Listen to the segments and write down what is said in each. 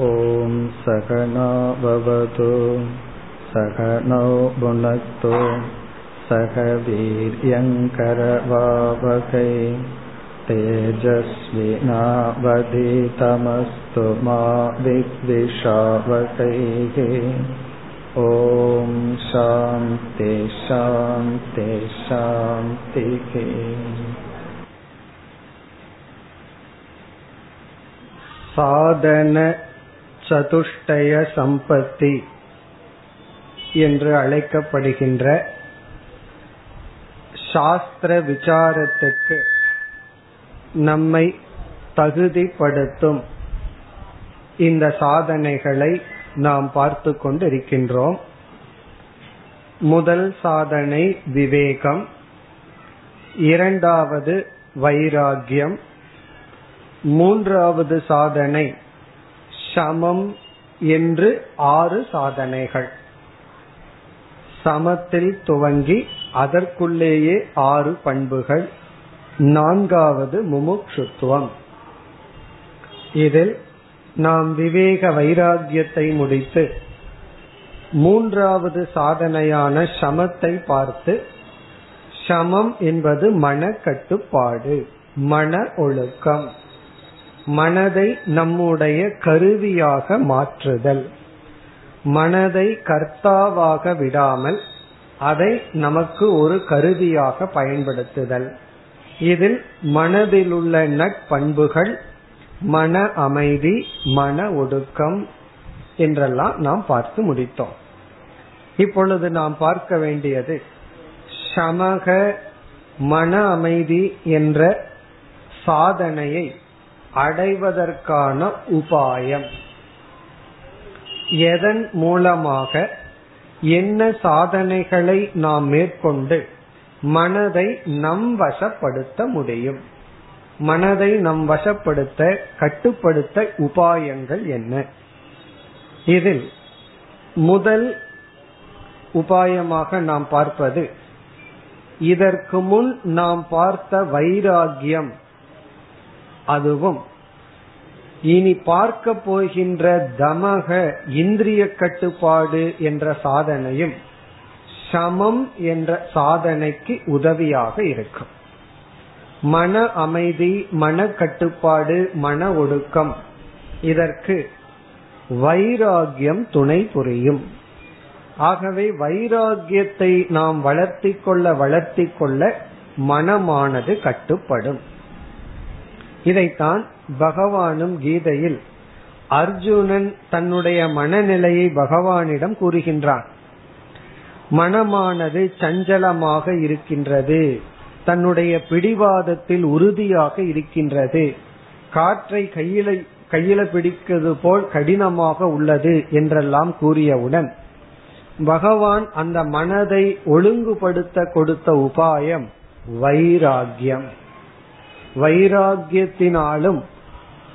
ॐ सहनाववतु सहनौ भुनक्तु सह वीर्यङ्करवावकै तेजस्विनावधितमस्तु मा विद्विषावकैः ॐ शां तेषां तेषां तिके साधन சதுஷ்டய சம்பத்தி என்று அழைக்கப்படுகின்ற சாஸ்திர விசாரத்துக்கு நம்மை தகுதிப்படுத்தும் இந்த சாதனைகளை நாம் பார்த்து கொண்டிருக்கின்றோம். முதல் சாதனை விவேகம். இரண்டாவது வைராகியம் மூன்றாவது சாதனை சமம் என்று ஆறு சாதனைகள். சமத்தில் துவங்கி அதற்குள்ளேயே ஆறு பண்புகள். நான்காவது முமுட்சுத்துவம் இதில் நாம் விவேக வைராகியத்தை முடித்து மூன்றாவது சாதனையான சமத்தை பார்த்து சமம் என்பது மன கட்டுப்பாடு மன ஒழுக்கம். மனதை நம்முடைய கருவியாக மாற்றுதல். மனதை கர்த்தாவாக விடாமல் அதை நமக்கு ஒரு கருவியாக பயன்படுத்துதல். இதில் மனதிலுள்ள நட்பண்புகள் மன அமைதி மன ஒடுக்கம் என்றெல்லாம் நாம் பார்த்து முடித்தோம். இப்பொழுது நாம் பார்க்க வேண்டியது சமக மன அமைதி என்ற சாதனையை அடைவதற்கான உபாயம். எதன் மூலமாக என்ன சாதனைகளை நாம் மேற்கொண்டு மனதை நம் வசப்படுத்த முடியும்? மனதை நம் வசப்படுத்த கட்டுப்படுத்த உபாயங்கள் என்ன? இதில் முதல் உபாயமாக நாம் பார்ப்பது இதற்கு முன் நாம் பார்த்த வைராகியம் அதுவும். இனி பார்க்க போகின்ற தமக இந்திரிய கட்டுப்பாடு என்ற சாதனையும் சமம் என்ற சாதனைக்கு உதவியாக இருக்கும். மன அமைதி மன கட்டுப்பாடு மன ஒடுக்கம். இதற்கு வைராகியம் துணை புரியும். ஆகவே வைராகியத்தை நாம் வளர்த்தி கொள்ள வளர்த்தி கொள்ள மனமானது கட்டுப்படும். இதைத்தான் பகவானும் கீதையில் அர்ஜுனன் தன்னுடைய மனநிலையை பகவானிடம் கூறுகின்றான் மனமானது சஞ்சலமாக இருக்கின்றது. தன்னுடைய பிடிவாதத்தில் உறுதியாக இருக்கின்றது. காற்றை கையில கையில பிடிக்கிறது போல் கடினமாக உள்ளது என்றெல்லாம் கூறியவுடன் பகவான் அந்த மனதை ஒழுங்குபடுத்த கொடுத்த உபாயம் வைராகியம் வைராகியத்தினாலும்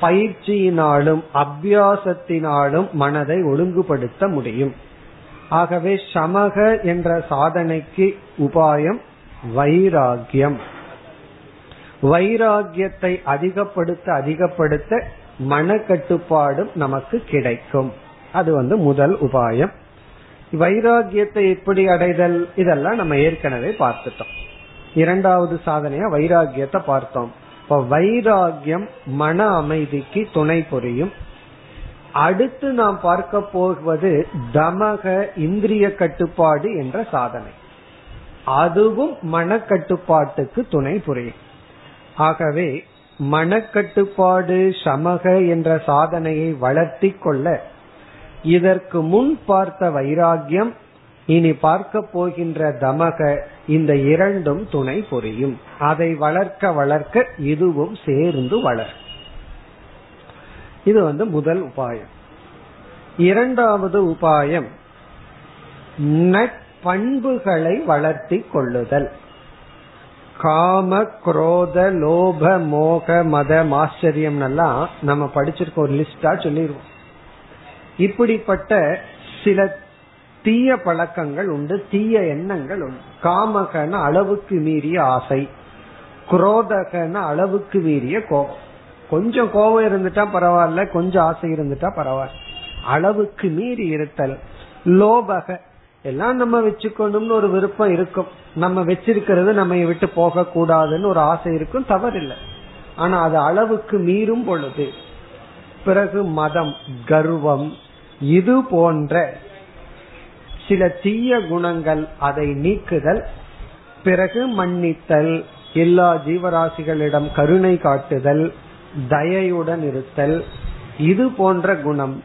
பயிற்சியினாலும் அபியாசத்தினாலும் மனதை ஒழுங்குபடுத்த முடியும். ஆகவே சமக என்ற சாதனைக்கு உபாயம் வைராகியம் வைராகியத்தை அதிகப்படுத்த அதிகப்படுத்த மனக்கட்டுப்பாடும் நமக்கு கிடைக்கும். அது வந்து முதல் உபாயம். வைராகியத்தை எப்படி அடைதல்? இதெல்லாம் நம்ம ஏற்கனவே பார்த்துட்டோம். இரண்டாவது சாதனையா வைராகியத்தை பார்த்தோம். இப்ப வைராகியம் மன அமைதிக்கு துணை புரியும். அடுத்து நாம் பார்க்க போவது தமக இந்திரிய கட்டுப்பாடு என்ற சாதனை. அதுவும் மனக்கட்டுப்பாட்டுக்கு துணை புரியும். ஆகவே மனக்கட்டுப்பாடு சமக என்ற சாதனையை வளர்த்தி கொள்ள இதற்கு முன் பார்த்த வைராகியம் இனி பார்க்க போகின்ற தமக இந்த இரண்டும் துணை புரியும் அதை வளர்க்க வளர்க்க இதுவும் சேர்ந்து வளர். இது வந்து முதல் உபாயம். இரண்டாவது உபாயம் நட்பண்புகளை வளர்த்தி கொள்ளுதல். காம குரோத லோப மோக மத மாச்சரியம் எல்லாம் நம்ம படிச்சிருக்க ஒரு லிஸ்டா சொல்லிடுவோம் இப்படிப்பட்ட சில தீய பழக்கங்கள் உண்டு தீய எண்ணங்கள் உண்டு. காமகன அளவுக்கு மீறிய ஆசை குரோதகன அளவுக்கு மீறிய கோபம். கொஞ்சம் கோபம் இருந்துட்டா பரவாயில்ல கொஞ்சம் ஆசை இருந்துட்டா பரவாயில்ல. அளவுக்கு மீறி இருத்தல் லோபக எல்லாம் நம்ம வச்சுக்கணும்னு ஒரு விருப்பம் இருக்கும். நம்ம வச்சிருக்கிறது நம்ம விட்டு போக கூடாதுன்னு ஒரு ஆசை இருக்கும் தவறில்லை. ஆனா அது அளவுக்கு மீறும் பொழுது பிறகு மதம் கர்வம் இது போன்ற சில தீய குணங்கள் அதை நீக்குதல் பிறகு மன்னித்தல் எல்லா ஜீவராசிகளிடம் கருணை காட்டுதல் தயையுடன் இருத்தல் இது போன்ற குணம்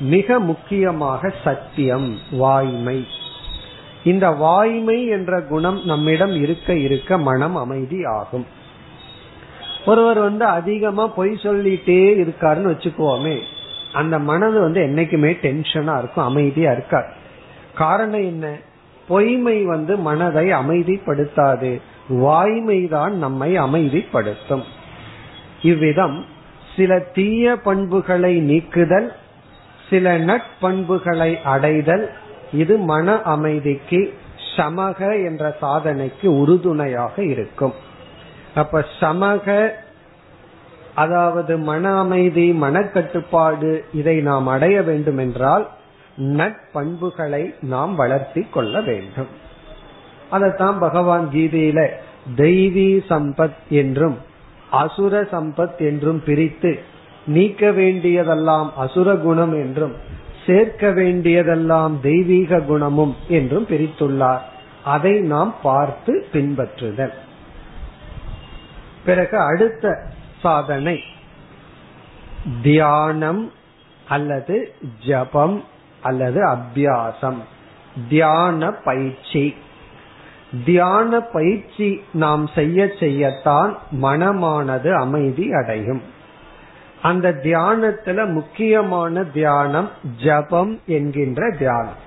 மிக முக்கியமாக சத்தியம் வாய்மை. இந்த வாய்மை என்ற குணம் நம்மிடம் இருக்க இருக்க மனம் அமைதி ஆகும். ஒருவர் வந்து அதிகமா பொய் சொல்லிட்டே இருக்காருன்னு வச்சுக்கோமே அந்த மனது வந்து என்னைக்குமே டென்ஷனா இருக்கும் அமைதியா இருக்காது. காரணம் என்ன? பொய்மை வந்து மனதை அமைதிப்படுத்தாது. வாய்மைதான் நம்மை அமைதிப்படுத்தும். இவ்விதம் சில தீய பண்புகளை நீக்குதல் சில நட்பண்புகளை அடைதல் இது மன அமைதிக்கு சமக என்ற சாதனைக்கு உறுதுணையாக இருக்கும். அப்ப சமக அதாவது மன அமைதி மனக்கட்டுப்பாடு இதை நாம் அடைய வேண்டும் என்றால் நட்பண்புகளை நாம் வளர்த்தி கொள்ள வேண்டும். அதைத்தான் பகவான் கீதையில தெய்வீ சம்பத் என்றும் அசுர சம்பத் என்றும் பிரித்து நீக்க வேண்டியதெல்லாம் அசுர குணம் என்றும் சேர்க்க வேண்டியதெல்லாம் தெய்வீக குணமும் என்றும் பிரித்துள்ளார். அதை நாம் பார்த்து பின்பற்றுதல். பிறகு அடுத்த சாதனை தியானம் அல்லது ஜபம் அல்லது அபியாசம். தியான பயிற்சி. தியான பயிற்சி நாம் செய்ய செய்யத்தான் மனமானது அமைதி அடையும். அந்த தியானத்துல முக்கியமான தியானம் ஜபம் என்கின்ற தியானம்.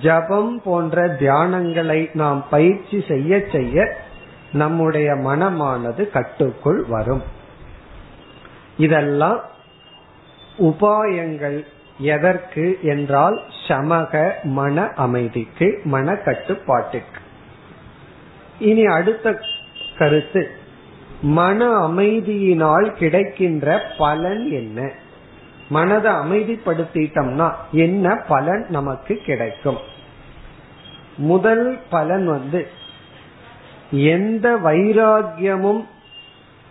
ஜபம் போன்ற தியானங்களை நாம் பயிற்சி செய்ய செய்ய நம்முடைய மனமானது கட்டுக்குள் வரும். இதெல்லாம் உபாயங்கள் எதற்கு என்றால் சமக மன அமைதிக்கு மன கட்டுப்பாட்டுக்கு இனி அடுத்த கருத்து. மன அமைதியினால் கிடைக்கின்ற பலன் என்ன? மனதை அமைதிப்படுத்திட்டோம்னா என்ன பலன் நமக்கு கிடைக்கும்? முதல் பலன் வந்து எந்த வைராகியமும்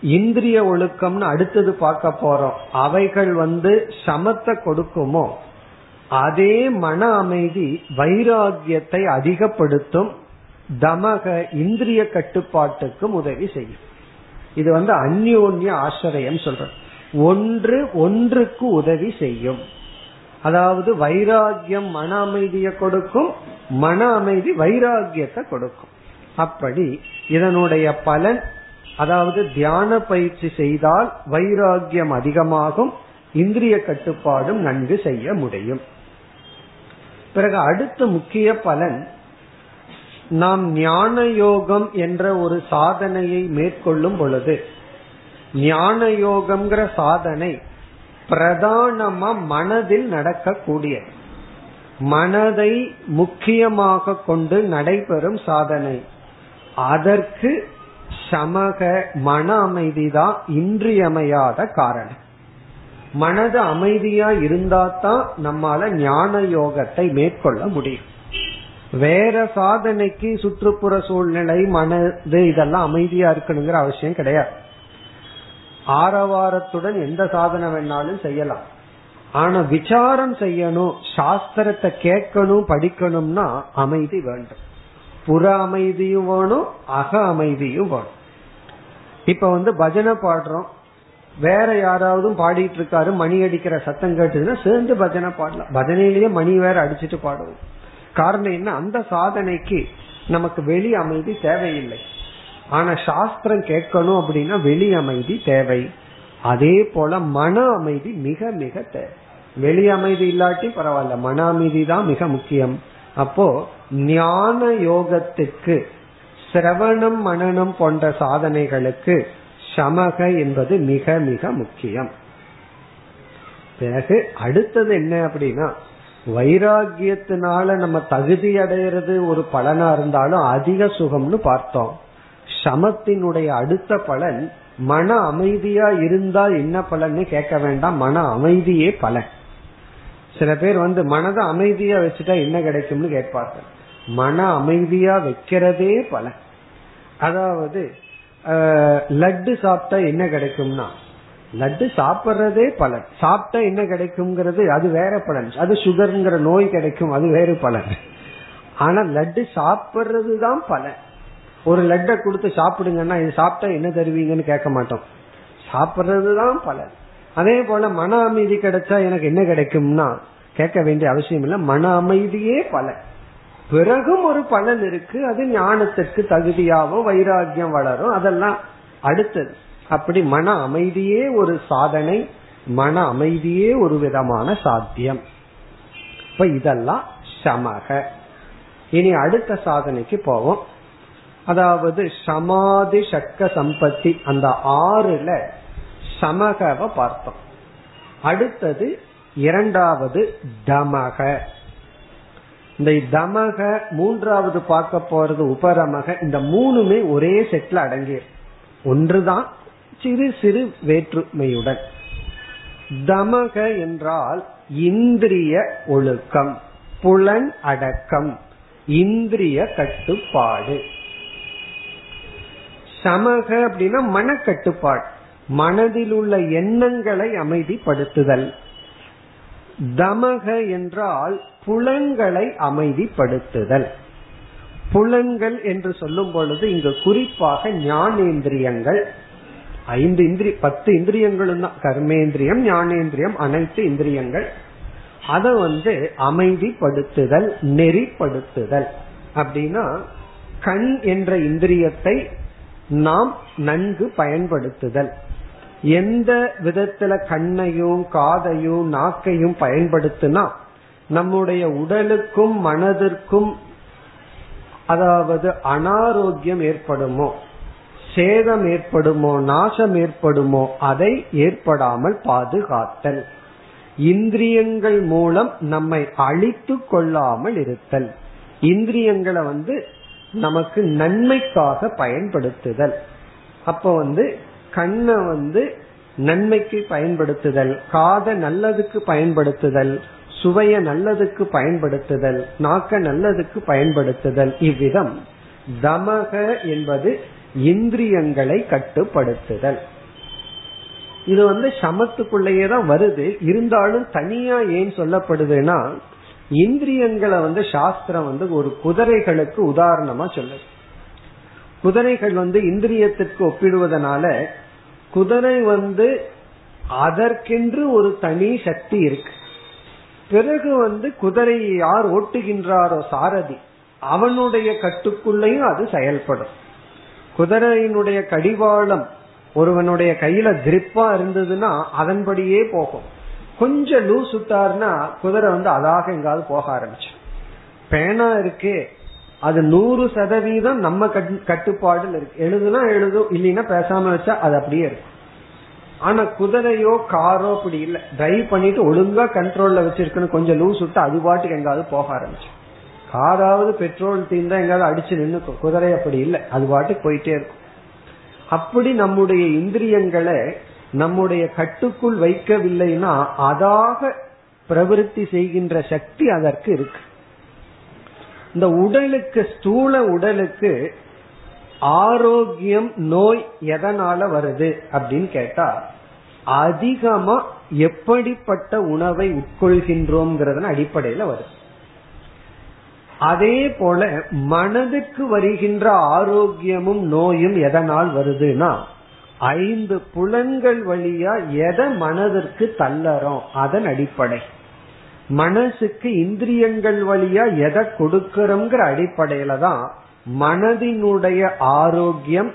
இந்திரிய ஒழுக்கம்னு அடுத்தது பார்க்க போறோம். அவைகள் வந்து சமத்தை கொடுக்குமோ? அதே மன அமைதி வைராகியத்தை அதிகப்படுத்தும் தமக இந்திரிய கட்டுப்பாட்டுக்கும் உதவி செய்யும். இது வந்து அந்யோன்ய ஆசிரியம் சொல்ற ஒன்று ஒன்றுக்கு உதவி செய்யும். அதாவது வைராகியம் மன அமைதியை கொடுக்கும் மன அமைதி வைராகியத்தை கொடுக்கும். அப்படி இதனுடைய பலன் அதாவது தியான பயிற்சி செய்தால் வைராகியம் அதிகமாகும் இந்திரிய கட்டுப்பாடும் நன்கு செய்ய முடியும். பிறகு அடுத்த முக்கிய பலன் நாம் ஞான யோகம் என்ற ஒரு சாதனையை மேற்கொள்ளும் பொழுது ஞான யோகம்ங்கிற சாதனை பிரதானமா மனதில் நடக்கக்கூடிய மனதை முக்கியமாக கொண்டு நடைபெறும் சாதனை. அதற்கு சமக மன அமைதி தான் இன்றியமையாத காரணம். மனது அமைதியா இருந்தா தான் நம்மால ஞான யோகத்தை மேற்கொள்ள முடியும். வேற சாதனைக்கு சுற்றுப்புற சூழ்நிலை மனது இதெல்லாம் அமைதியா இருக்கணுங்கிற அவசியம் கிடையாது. ஆரவாரத்துடன் எந்த சாதனை வேணாலும் செய்யலாம். ஆனா விசாரம் செய்யணும் சாஸ்திரத்தை கேட்கணும் படிக்கணும்னா அமைதி வேண்டும். புற அமைதியும் வேணும் அக அமைதியும் வேணும். இப்ப வந்து பஜனை பாடுறோம். வேற யாராவது பாடிட்டு இருக்காரு மணி அடிக்கிற சத்தம் கேட்டுதுன்னா சேர்ந்து பஜனை பாடலாம். பஜனையிலேயே மணி வேற அடிச்சுட்டு பாடுவோம். காரணம் என்ன? அந்த சாதனைக்கு நமக்கு வெளி அமைதி தேவையில்லை. ஆனா சாஸ்திரம் கேட்கணும் அப்படின்னா வெளி அமைதி தேவை. அதே போல மன அமைதி மிக மிக தேவை. வெளி அமைதி இல்லாட்டி பரவாயில்ல. மன அமைதி தான் மிக முக்கியம். அப்போ ஞான யோகத்துக்கு சிரவணம் மனநம் போன்ற சாதனைகளுக்கு சமக என்பது மிக மிக முக்கியம். பிறகு அடுத்தது என்ன அப்படின்னா வைராகியத்தினால நம்ம தகுதி அடையிறது ஒரு பலனா இருந்தாலும் அதிக சுகம்னு பார்த்தோம். சமத்தினுடைய அடுத்த பலன் மன அமைதியா இருந்தா என்ன பலன்னு கேட்க வேண்டாம். மன அமைதியே பலன். சில பேர் வந்து மனதை அமைதியா வச்சுட்டா என்ன கிடைக்கும்னு கேட்பார்கள். மன அமைதியா வைக்கிறதே பலன் அதாவது லட்டு சாப்பிட்டா என்ன கிடைக்கும்னா லட்டு சாப்பிட்றதே பலன் சாப்பிட்டா என்ன கிடைக்கும்ங்கிறது அது வேற பலன். அது சுகர்ங்கிற நோய் கிடைக்கும் அது வேறு பலன். ஆனா லட்டு சாப்பிட்றது தான் பலன் ஒரு லட்டை கொடுத்து சாப்பிடுங்கன்னா இது சாப்பிட்டா என்ன தருவீங்கன்னு கேட்க மாட்டோம். சாப்பிட்றது தான் பலன் அதே போல மன அமைதி கிடைச்சா எனக்கு என்ன கிடைக்கும்னா கேட்க வேண்டிய அவசியம் இல்லை மன அமைதியே பலன் பிறகும் ஒரு பலன் இருக்கு அது ஞானத்திற்கு தகுதியாகவும் வைராகியம் வளரும். அதெல்லாம் அடுத்தது. அப்படி மன அமைதியே ஒரு சாதனை மன அமைதியே ஒரு விதமான சாத்தியம். இப்ப இதெல்லாம் சமக. இனி அடுத்த சாதனைக்கு போவோம். அதாவது சமாதி சக்க சம்பத்தி அந்த ஆறுல சமகவை பார்த்தோம். அடுத்தது இரண்டாவது தமக. இந்த தமக மூன்றாவது பார்க்க போறது உபரமக இந்த மூணுமே ஒரே செட்ல அடங்கிய ஒன்றுதான் சிறு சிறு வேற்றுமையுடன். தமக என்றால் இந்திரிய ஒழுக்கம் புலன் அடக்கம் இந்திரிய கட்டுப்பாடு. சமக அப்படின்னா மனக்கட்டுப்பாடு மனதில் உள்ள எண்ணங்களை அமைதிப்படுத்துதல். தமக என்றால் புலன்களை அமைதிப்படுத்துதல். புலன்கள் என்று சொல்லும் பொழுது இங்கு குறிப்பாக ஞானேந்திரியங்கள். ஐந்து இந்திரி பத்து இந்திரியங்களும் தான். கர்மேந்திரியம் ஞானேந்திரியம் அனைத்து இந்திரியங்கள். அதை வந்து அமைதிப்படுத்துதல் நெறிப்படுத்துதல். அப்படின்னா கண் என்ற இந்திரியத்தை நாம் நன்கு பயன்படுத்துதல். எந்த விதத்துல கண்ணையும் காதையும் நாக்கையும் பயன்படுத்தினா நம்முடைய உடலுக்கும் மனதிற்கும் அதாவது அனாரோக்கியம் ஏற்படுமோ சேதம் ஏற்படுமோ நாசம் ஏற்படுமோ அதை ஏற்படாமல் பாதுகாத்தல். இந்திரியங்கள் மூலம் நம்மை அழித்து கொள்ளாமல் இருத்தல். இந்திரியங்களை வந்து நமக்கு நன்மைக்காக பயன்படுத்துதல். அப்ப வந்து கண்ணை வந்து நன்மைக்கு பயன்படுத்துதல் காதை நல்லதுக்கு பயன்படுத்துதல் சுவைய நல்லதுக்கு பயன்படுத்துதல் நாக்க நல்லதுக்கு பயன்படுத்துதல். இவ்விதம் தமக என்பது இந்திரியங்களை கட்டுப்படுத்துதல். இது வந்து சமத்துக்குள்ளேயே தான் வருது. இருந்தாலும் தனியா ஏன் சொல்லப்படுதுன்னா இந்திரியங்களை வந்து சாஸ்திரம் வந்து ஒரு குதிரைகளுக்கு உதாரணமா சொல்லுது. குதிரைகள் வந்து இந்திரியத்திற்கு ஒப்பிடுவதனால குதிரை வந்து அதற்கென்று ஒரு தனி சக்தி இருக்கு. பிறகு வந்து குதிரையை யார் ஓட்டுகின்றாரோ சாரதி அவனுடைய கட்டுக்குள்ளையும் அது செயல்படும். குதிரையினுடைய கடிவாளம் ஒருவனுடைய கையில கிரிப்பா இருந்ததுன்னா அதன்படியே போகும். கொஞ்சம் லூஸ் விட்டார்னா குதிரை வந்து அதாக எங்காவது போக ஆரம்பிச்சு. பேனா இருக்கே அது நூறு சதவீதம் நம்ம கட்டுப்பாடுல இருக்கு. எழுதுனா எழுதும் இல்லைன்னா பேசாம வச்சா அது அப்படியே இருக்கும். ஆனா குதிரையோ காரோ அப்படி இல்ல. டிரைவ் பண்ணிட்டு ஒழுங்கா கண்ட்ரோல்ல வச்சிருக்கணும் கொஞ்சம் லூஸ் விட்டு அது பாட்டுக்கு எங்காவது போக ஆரம்பிச்சு. காராவது பெட்ரோல் தீந்தா எங்காவது அடிச்சு நின்று குதிரை அப்படி இல்லை. அது பாட்டுக்கு போயிட்டே இருக்கும். அப்படி நம்முடைய இந்திரியங்களை நம்முடைய கட்டுக்குள் வைக்கவில்லைன்னா அதாக பிரவருத்தி செய்கின்ற சக்தி அதற்கு இருக்கு. இந்த உடலுக்கு ஸ்தூல உடலுக்கு ஆரோக்கியம் நோய் எதனால வருது அப்படின்னு கேட்டா அதிகமா எப்படிப்பட்ட உணவை உட்கொள்கின்றோம்ங்கிறதன் அடிப்படையில வருது. அதே போல மனதுக்கு வருகின்ற ஆரோக்கியமும் நோயும் எதனால் வருதுன்னா ஐந்து புலன்கள் வழியா எதை மனதிற்கு தள்ளறோம் அதன் அடிப்படை. மனசுக்கு இந்திரியங்கள் வழியா எதை கொடுக்கறோங்கிற அடிப்படையில தான் மனதினுடைய ஆரோக்கியம்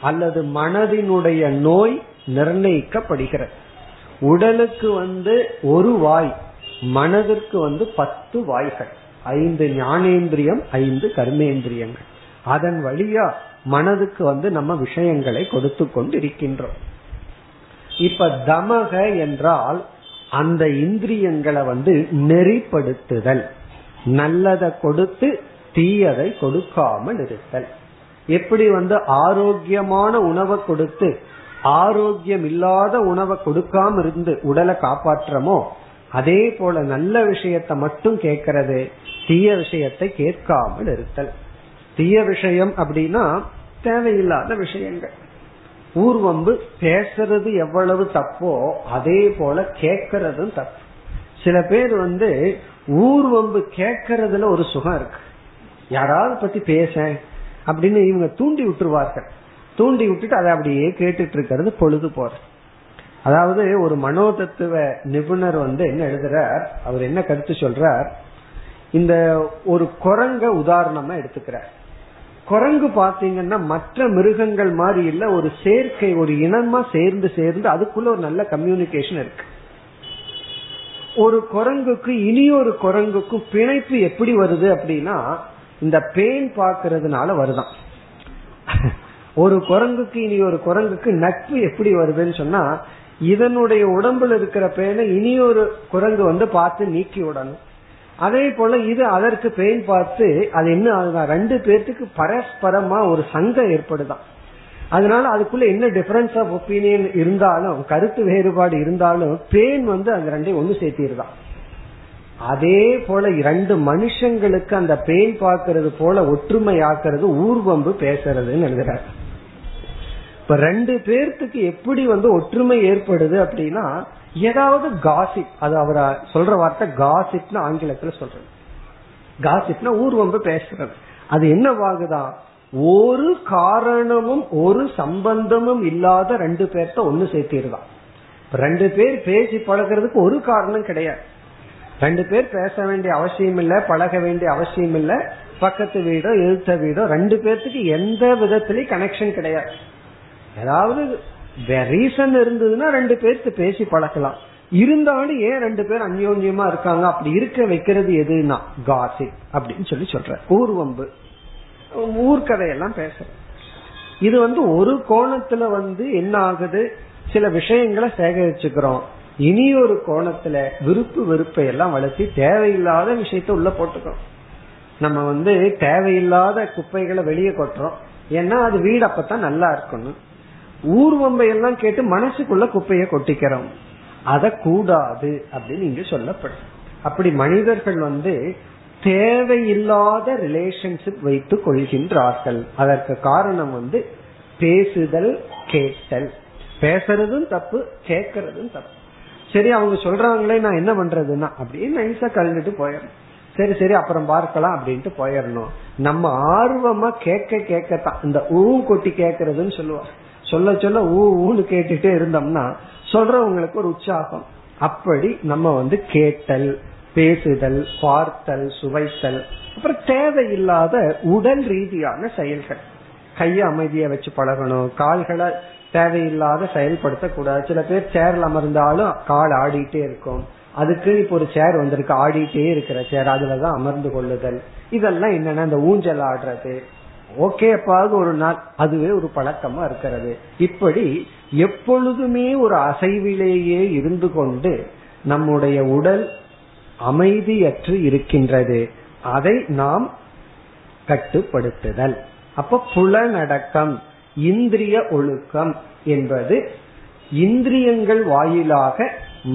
அல்லது மனதினுடைய நோய் நிர்ணயிக்கப்படுகிறது. உடலுக்கு வந்து ஒரு வாய் மனதிற்கு வந்து பத்து வாய்கள். ஐந்து ஞானேந்திரியம் ஐந்து கர்மேந்திரியங்கள். அதன் வழியா மனதுக்கு வந்து நம்ம விஷயங்களை கொடுத்து கொண்டு இருக்கின்றோம் இப்ப தமக என்றால் அந்த இந்திரியங்களை வந்து நெறிப்படுத்துதல். நல்லதை கொடுத்து தீயதை கொடுக்காமல் இருத்தல். எப்படி வந்து ஆரோக்கியமான உணவை கொடுத்து ஆரோக்கியம் இல்லாத உணவை கொடுக்காம இருந்து உடலை காப்பாற்றமோ அதே போல நல்ல விஷயத்தை மட்டும் கேட்கறது தீய விஷயத்தை கேட்காமல் இருத்தல். தீய விஷயம் அப்படின்னா தேவையில்லாத விஷயங்கள். ஊர்வம்பு பேசுறது எவ்வளவு தப்போ அதே போல கேட்கறதும் தப்பு. சில பேர் வந்து ஊர்வம்பு கேட்கறதுல ஒரு சுகம் இருக்கு. யாராவது பத்தி பேச அப்படின்னு இவங்க தூண்டி விட்டுருவார்கள். தூண்டி விட்டுட்டு அதை அப்படியே கேட்டுட்டு இருக்கிறது பொழுது போற அதாவது ஒரு மனோதத்துவ நிபுணர் வந்து என்ன எழுதுறார்? அவர் என்ன கருத்து சொல்றார்? இந்த ஒரு குரங்க உதாரணமா எடுத்துக்கிறார். குரங்கு பாத்தீங்கன்னா மற்ற மிருகங்கள் மாதிரி இல்ல ஒரு சேர்க்கை ஒரு இனமா சேர்ந்து சேர்ந்து அதுக்குள்ள ஒரு நல்ல கம்யூனிகேஷன் இருக்கு. ஒரு குரங்குக்கு இனி ஒரு குரங்குக்கும் பிணைப்பு எப்படி வருது அப்படின்னா இந்த பேன் பாக்குறதுனால வருதான். ஒரு குரங்குக்கு இனி ஒரு குரங்குக்கு நட்பு எப்படி வருதுன்னு சொன்னா இதனுடைய உடம்புல இருக்கிற பேனை இனி ஒரு குரங்கு வந்து பார்த்து நீக்கி விடணும். அதே போல இது அதற்கு பெயின் பார்த்து அது என்ன ஆகுதான் ரெண்டு பேர்த்துக்கு பரஸ்பரமா ஒரு சங்கம் ஏற்படுதான். அதனால அதுக்குள்ள என்ன டிஃபரன்ஸ் ஆஃப் ஒப்பீனியன் இருந்தாலும் கருத்து வேறுபாடு இருந்தாலும் பேன் வந்து அந்த ரெண்டையும் ஒண்ணு சேர்த்திருதான். அதே போல இரண்டு மனுஷங்களுக்கு அந்த பேன் பார்க்கறது போல ஒற்றுமை ஆக்குறது ஊர்வம்பு பேசுறதுன்னு எழுதுறாரு. இப்ப ரெண்டு பேர்த்துக்கு எப்படி வந்து ஒற்றுமை ஏற்படுது அப்படின்னா ஏதாவது காசிப் அது அவர் சொல்ற வார்த்தை காசிப்னு ஆங்கிலத்துல சொல்றது. காசிப்னா ஊர்வம்பு பேசுறது. அது என்னவாகுதான் ஒரு காரணமும் ஒரு சம்பந்தமும் இல்லாத ரெண்டு பேர்த்த ஒன்னு சேர்த்திருதான் ரெண்டு பேர் பேசி பழகிறதுக்கு ஒரு காரணம் கிடையாது. ரெண்டு பேர் பேச வேண்டிய அவசியம் இல்ல பழக வேண்டிய அவசியம் இல்ல பக்கத்து வீடோ எழுத்த வீடோ ரெண்டு பேர்த்துக்கு எந்த விதத்திலயும் கனெக்ஷன் கிடையாது. ஏதாவது ரீசன் இருந்ததுன்னா ரெண்டு பேர்த்து பேசி பழக்கலாம் இருந்தாலும் ஏன் ரெண்டு பேர் அந்யோன்யமா இருக்காங்க? அப்படி இருக்க வைக்கிறது எதுனா காசி அப்படின்னு சொல்லி சொல்ற ஊர்வம்பு. ஊர்கதையெல்லாம் பேசுற இது வந்து ஒரு கோணத்துல வந்து என்ன ஆகுது சில விஷயங்களை சேகரிச்சுக்கிறோம். இனி ஒரு கோணத்துல விருப்பு வெறுப்பை எல்லாம் வளர்த்தி தேவையில்லாத விஷயத்த உள்ள போட்டுக்கிறோம் நம்ம வந்து தேவையில்லாத குப்பைகளை வெளியே கொட்டுறோம். ஏன்னா அது வீடு அப்பதான் நல்லா இருக்கணும். ஊர்வம்பை எல்லாம் கேட்டு மனசுக்குள்ள குப்பைய கொட்டிக்கிறோம். அத கூடாது அப்படின்னு இங்க சொல்லப்படும். அப்படி மனிதர்கள் வந்து தேவையில்லாத ரிலேஷன்ஷிப் வைத்து கொள்கின்றார்கள். அதற்கு காரணம் வந்து பேசுதல் கேட்டல். பேசுறதும் தப்பு கேட்கறதும் தப்பு. சரி அவங்க சொல்றவங்களே நான் என்ன பண்றதுன்னா அப்படியே நைஸா கழுந்துட்டு போயிடணும் சரி சரி அப்புறம் பார்க்கலாம் அப்படின்ட்டு போயிடணும் நம்ம ஆர்வமா கேட்க கேட்கத்தான். இந்த ஊ கொட்டி கேட்கறதுன்னு சொல்லுவாங்க. சொல்ல சொல்ல ஊ ஊன்னு கேட்டுட்டே இருந்தோம்னா சொல்றவங்களுக்கு ஒரு உற்சாகம். அப்படி நம்ம வந்து கேட்டல் பேசுதல் பார்த்தல் சுவைத்தல் அப்புறம் தேவையில்லாத உடல் ரீதியான செயல்கள். கைய அமைதிய வச்சு பழகணும். கால்களை தேவையில்லாத செயல்படுத்த கூடாது சில பேர் சேர்ல அமர்ந்தாலும் கால் ஆடிட்டே இருக்கும். அதுக்கு இப்போ ஒரு சேர் வந்திருக்கு ஆடிட்டே இருக்கிற சேர் அதுலதான் அமர்ந்து கொள்ளுதல். இதெல்லாம் என்னன்னா இந்த ஊஞ்சல் ஆடுறது. ஓகே எப்பாவது ஒரு நாள் அதுவே ஒரு பழக்கமா இருக்கிறது. இப்படி எப்பொழுதுமே ஒரு அசைவிலேயே இருந்து கொண்டு நம்முடைய உடல் அமைதியற்று இருக்கின்றது. அதை நாம் கட்டுப்படுத்துதல். அப்ப புலனடக்கம் இந்திரிய ஒழுக்கம் என்பது இந்திரியங்கள் வாயிலாக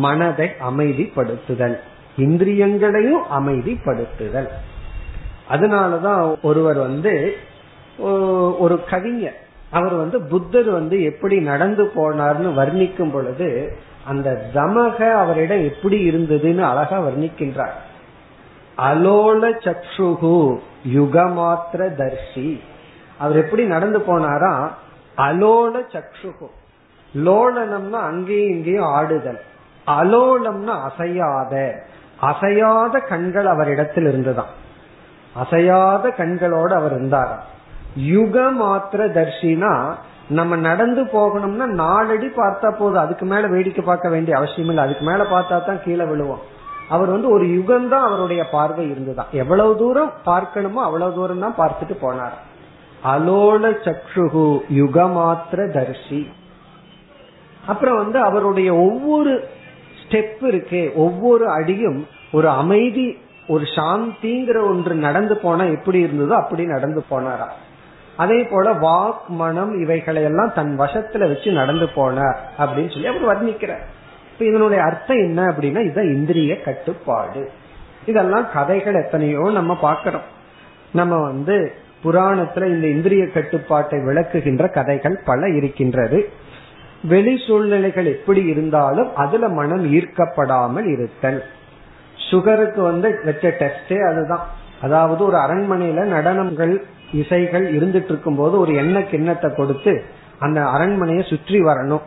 மனதை அமைதிப்படுத்துதல். இந்திரியங்களையும் அமைதிப்படுத்துதல். அதனாலதான் ஒருவர் வந்து ஒரு கவிஞர் அவர் வந்து புத்தர் வந்து எப்படி நடந்து போனார்னு வர்ணிக்கும் பொழுது அந்த தமக அவரிடம் எப்படி இருந்ததுன்னு அழகா வர்ணிக்கின்றார். அலோல சக்ஷுகு யுகமாத்திர தர்ஷி அவர் எப்படி நடந்து போனாரா? அலோல சக்ஷுகு. லோலனம்னா அங்கேயும் இங்கேயும் ஆடுதல். அலோலம்னா அசையாத. அசையாத கண்கள் அவரிடத்தில் இருந்துதான். அசையாத கண்களோடு அவர் இருந்தாராம். யுக மாத்திர தர்ஷினா நம்ம நடந்து போகணும்னா நாலடி பார்த்தா போதும். அதுக்கு மேல வேடிக்கை பார்க்க வேண்டிய அவசியம் இல்லை. அதுக்கு மேல பார்த்தா தான் கீழே விழுவோம். அவர் வந்து ஒரு யுகம் தான் அவருடைய பார்வை இருந்துதான். எவ்வளவு தூரம் பார்க்கணுமோ அவ்வளவு தூரம் தான் பார்த்துட்டு போனார் அலோல சக்ஷுகு யுகமாத்திர தர்ஷி. அப்புறம் வந்து அவருடைய ஒவ்வொரு ஸ்டெப் இருக்கு ஒவ்வொரு அடியும் ஒரு அமைதி ஒரு சாந்திங்கிற ஒன்று நடந்து போனா எப்படி இருந்ததோ அப்படி நடந்து போனாரா. அதே போல வாக் மனம் இவைகளை எல்லாம் தன் வசத்துல வச்சு நடந்து போனார் அப்படின்னு சொல்லி அவர் வர்ணிக்கிறார். இப்ப இதனுடைய அர்த்தம் என்ன அப்படின்னா இதான் இந்திரிய கட்டுப்பாடு. இதெல்லாம் கதைகள் எத்தனையோ நம்ம பாக்கிறோம் நம்ம வந்து புராணத்துல இந்த இந்திரிய கட்டுப்பாட்டை விளக்குகின்ற கதைகள் பல இருக்கின்றது. வெளி சூழ்நிலைகள் எப்படி இருந்தாலும் அதுல மனம் ஈர்க்கப்படாமல் இருத்தல். சுகருக்கு வந்து வச்ச டெஸ்டே அதுதான். அதாவது ஒரு அரண்மனையில நடனங்கள் இசைகள் இருந்துட்டு இருக்கும் போது ஒரு எண்ணெய் கிண்ணத்தை கொடுத்து அந்த அரண்மனையை சுற்றி வரணும்.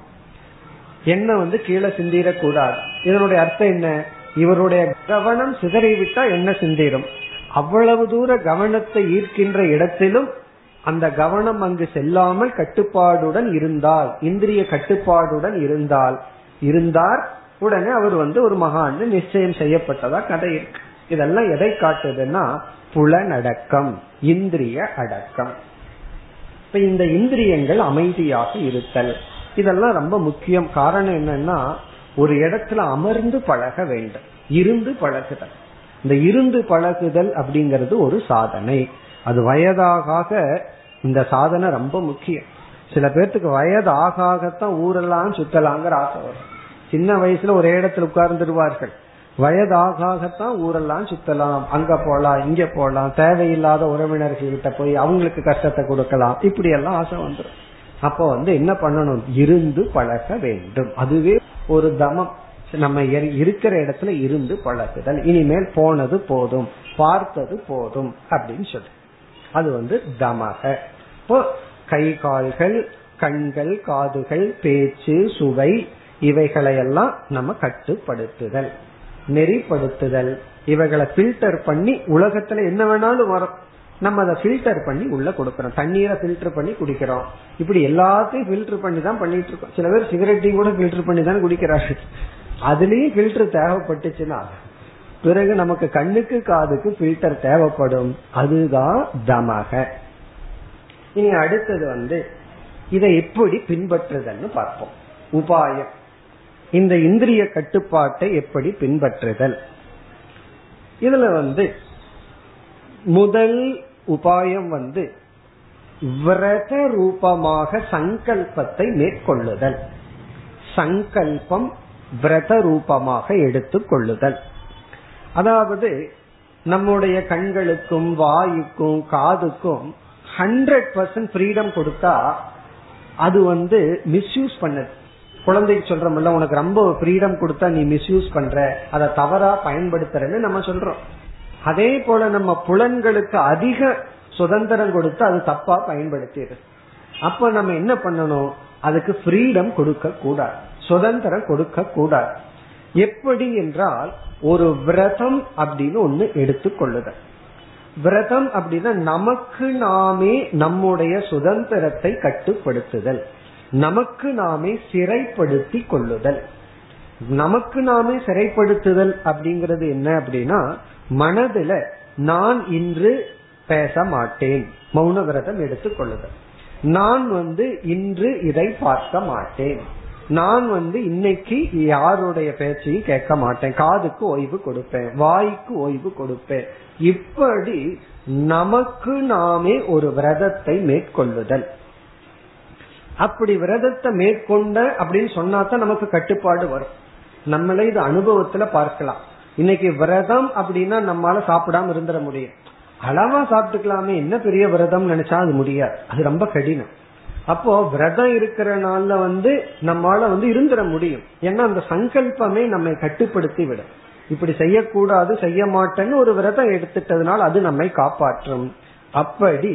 எண்ணெய் வந்து கீழே சிந்திடக்கூடாது. இதனுடைய அர்த்தம் என்ன? இவருடைய கவனம் சிதறிவிட்டா என்ன சிந்திடும் அவ்வளவு தூர கவனத்தை ஈர்க்கின்ற இடத்திலும் அந்த கவனம் அங்கு செல்லாமல் கட்டுப்பாடுடன் இருந்தால் இந்திரிய கட்டுப்பாடுடன் இருந்தால் இருந்தார். உடனே அவர் வந்து ஒரு மகான் நிச்சயம் செய்யப்பட்டதா கதை இருக்கு. இதெல்லாம் எதை காட்டுதுன்னா புலனடக்கம் இந்திரிய அடக்கம். இப்ப இந்த இந்திரியங்கள் அமைதியாக இருத்தல். இதெல்லாம் ரொம்ப முக்கியம். காரணம் என்னன்னா ஒரு இடத்துல அமர்ந்து பழக வேண்டும். இருந்து பழகுதல். இந்த இருந்து பழகுதல் அப்படிங்கிறது ஒரு சாதனை. அது வயதாக இந்த சாதனை ரொம்ப முக்கியம். சில பேர்த்துக்கு வயது ஆக ஆகத்தான் ஊரெல்லாம் சுத்தலாங்கிற ஆசை வரும். சின்ன வயசுல ஒரே இடத்துல உட்கார்ந்துருவார்கள். வயதாக ஆகத்தான் ஊரெல்லாம் சுத்தலாம். அங்க போலாம் இங்க போலாம் தேவையில்லாத உறவினர்கள்கிட்ட போய் அவங்களுக்கு கஷ்டத்தை கொடுக்கலாம். இப்படி எல்லாம் ஆசை வந்துடும் அப்போ வந்து என்ன பண்ணணும்? இருந்து பழக வேண்டும். அதுவே ஒரு தமம். நம்ம இருக்கிற இடத்துல இருந்து பழகுதல். இனிமேல் போனது போதும் பார்த்தது போதும் அப்படின்னு சொல்லு. அது வந்து தமக. இப்போ கை கால்கள் கண்கள் காதுகள் பேச்சு சுவை இவைகளையெல்லாம் நம்ம கட்டுப்படுத்துதல். நெறிப்படுத்துதல். இவைகளை பில்டர் பண்ணி உலகத்துல என்ன வேணாலும் வரும். நம்ம அதை பில்டர் பண்ணி உள்ள கொடுக்கறோம். தண்ணீரை பில்டர் பண்ணி குடிக்கிறோம். இப்படி எல்லாத்தையும் பில்டர் பண்ணி தான் பண்ணிட்டு இருக்கோம். சில பேர் சிகரெட்டையும் கூட பில்டர் பண்ணி தான் குடிக்கிறார்கள். அதுலயும் பில்டர் தேவைப்பட்டுச்சுன்னா பிறகு நமக்கு கண்ணுக்கு காதுக்கு பில்டர் தேவைப்படும். அதுதான் தமக. இனி அடுத்தது வந்து இதை எப்படி பின்பற்றுதல்னு பார்ப்போம். உபாயம். இந்த இந்திரிய கட்டுப்பாட்டை எப்படி பின்பற்றுதல்? இதுல வந்து முதல் உபாயம் வந்து விரத ரூபமாக சங்கல்பத்தை மேற்கொள்ளுதல். சங்கல்பம் விரத ரூபமாக எடுத்துக் கொள்ளுதல். அதாவது நம்முடைய கண்களுக்கும் வாயுக்கும் காதுக்கும் ஹண்ட்ரட் பர்சன்ட் ஃப்ரீடம் கொடுத்தா அது வந்து மிஸ்யூஸ் பண்ணது குழந்தைக்கு சொல்றோம்ல உனக்கு ரொம்ப ஃப்ரீடம் கொடுத்தா நீ மிஸ்யூஸ் பண்ற. அதை தவறா பயன்படுத்துறன்னு நம்ம சொல்றோம். அதே போல நம்ம புலன்களுக்கு அதிக சுதந்திரம் கொடுத்து அது தப்பா பயன்படுத்திடு. அப்ப நம்ம என்ன பண்ணணும்? அதுக்கு ஃப்ரீடம் கொடுக்க கூடாது சுதந்திரம் கொடுக்க கூடாது எப்படி என்றால் ஒரு விரதம் அப்படின்னு ஒண்ணு எடுத்துக்கொள்ளுதல். விரதம் அப்படின்னா நமக்கு நாமே நம்முடைய சுதந்திரத்தை கட்டுப்படுத்துதல். நமக்கு நாமே சிறைப்படுத்தி கொள்ளுதல். நமக்கு நாமே சிறைப்படுத்துதல் அப்படிங்கிறது என்ன அப்படின்னா மனதுல நான் இன்று பேச மாட்டேன். மௌன விரதம் எடுத்துக்கொள்ளுதல். நான் வந்து இன்று இதை பார்க்க மாட்டேன். நான் வந்து இன்னைக்கு யாருடைய பேச்சையும் கேட்க மாட்டேன். காதுக்கு ஓய்வு கொடுப்பேன். வாய்க்கு ஓய்வு கொடுப்பேன். இப்படி நமக்கு நாமே ஒரு விரதத்தை மேற்கொள்ளுதல். அப்படி விரதத்தை மேற்கொண்ட அப்படின்னு சொன்னா தான் நமக்கு கட்டுப்பாடு வரும். நம்மளே இது அனுபவத்துல பார்க்கலாம். இன்னைக்கு விரதம் அப்படின்னா நம்மளால சாப்பிடாம இருந்துட முடியும். அளவா சாப்பிட்டுக்கலாமே. என்ன பெரிய விரதம் நினைச்சா அது முடியாது. அது ரொம்ப கடினம். அப்போ விரதம் இருக்கிற நாள்ல வந்து நம்மால வந்து இருந்துட முடியும். ஏன்னா அந்த சங்கல்பமே நம்மை கட்டுப்படுத்தி விடும் இப்படி செய்யக்கூடாது செய்ய மாட்டேன்னு ஒரு விரதம் எடுத்துட்டதுனால அது நம்மை காப்பாற்றும். அப்படி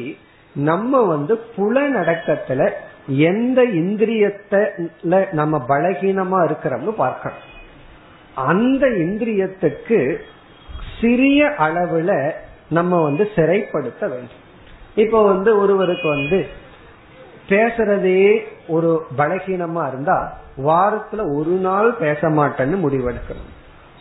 நம்ம வந்து புலநடக்கத்துல எந்த இந்திரியத்துல நம்ம பலகீனமா இருக்கிறோம்னு பார்க்கணும். அந்த இந்திரியத்துக்கு சிறிய அளவுல நம்ம வந்து சிறைப்படுத்த வேண்டும். இப்போ வந்து ஒருவருக்கு வந்து பேசுறதே ஒரு பலகீனமா இருந்தா வாரத்துல ஒரு நாள் பேச மாட்டேன்னு முடிவெடுக்கணும்.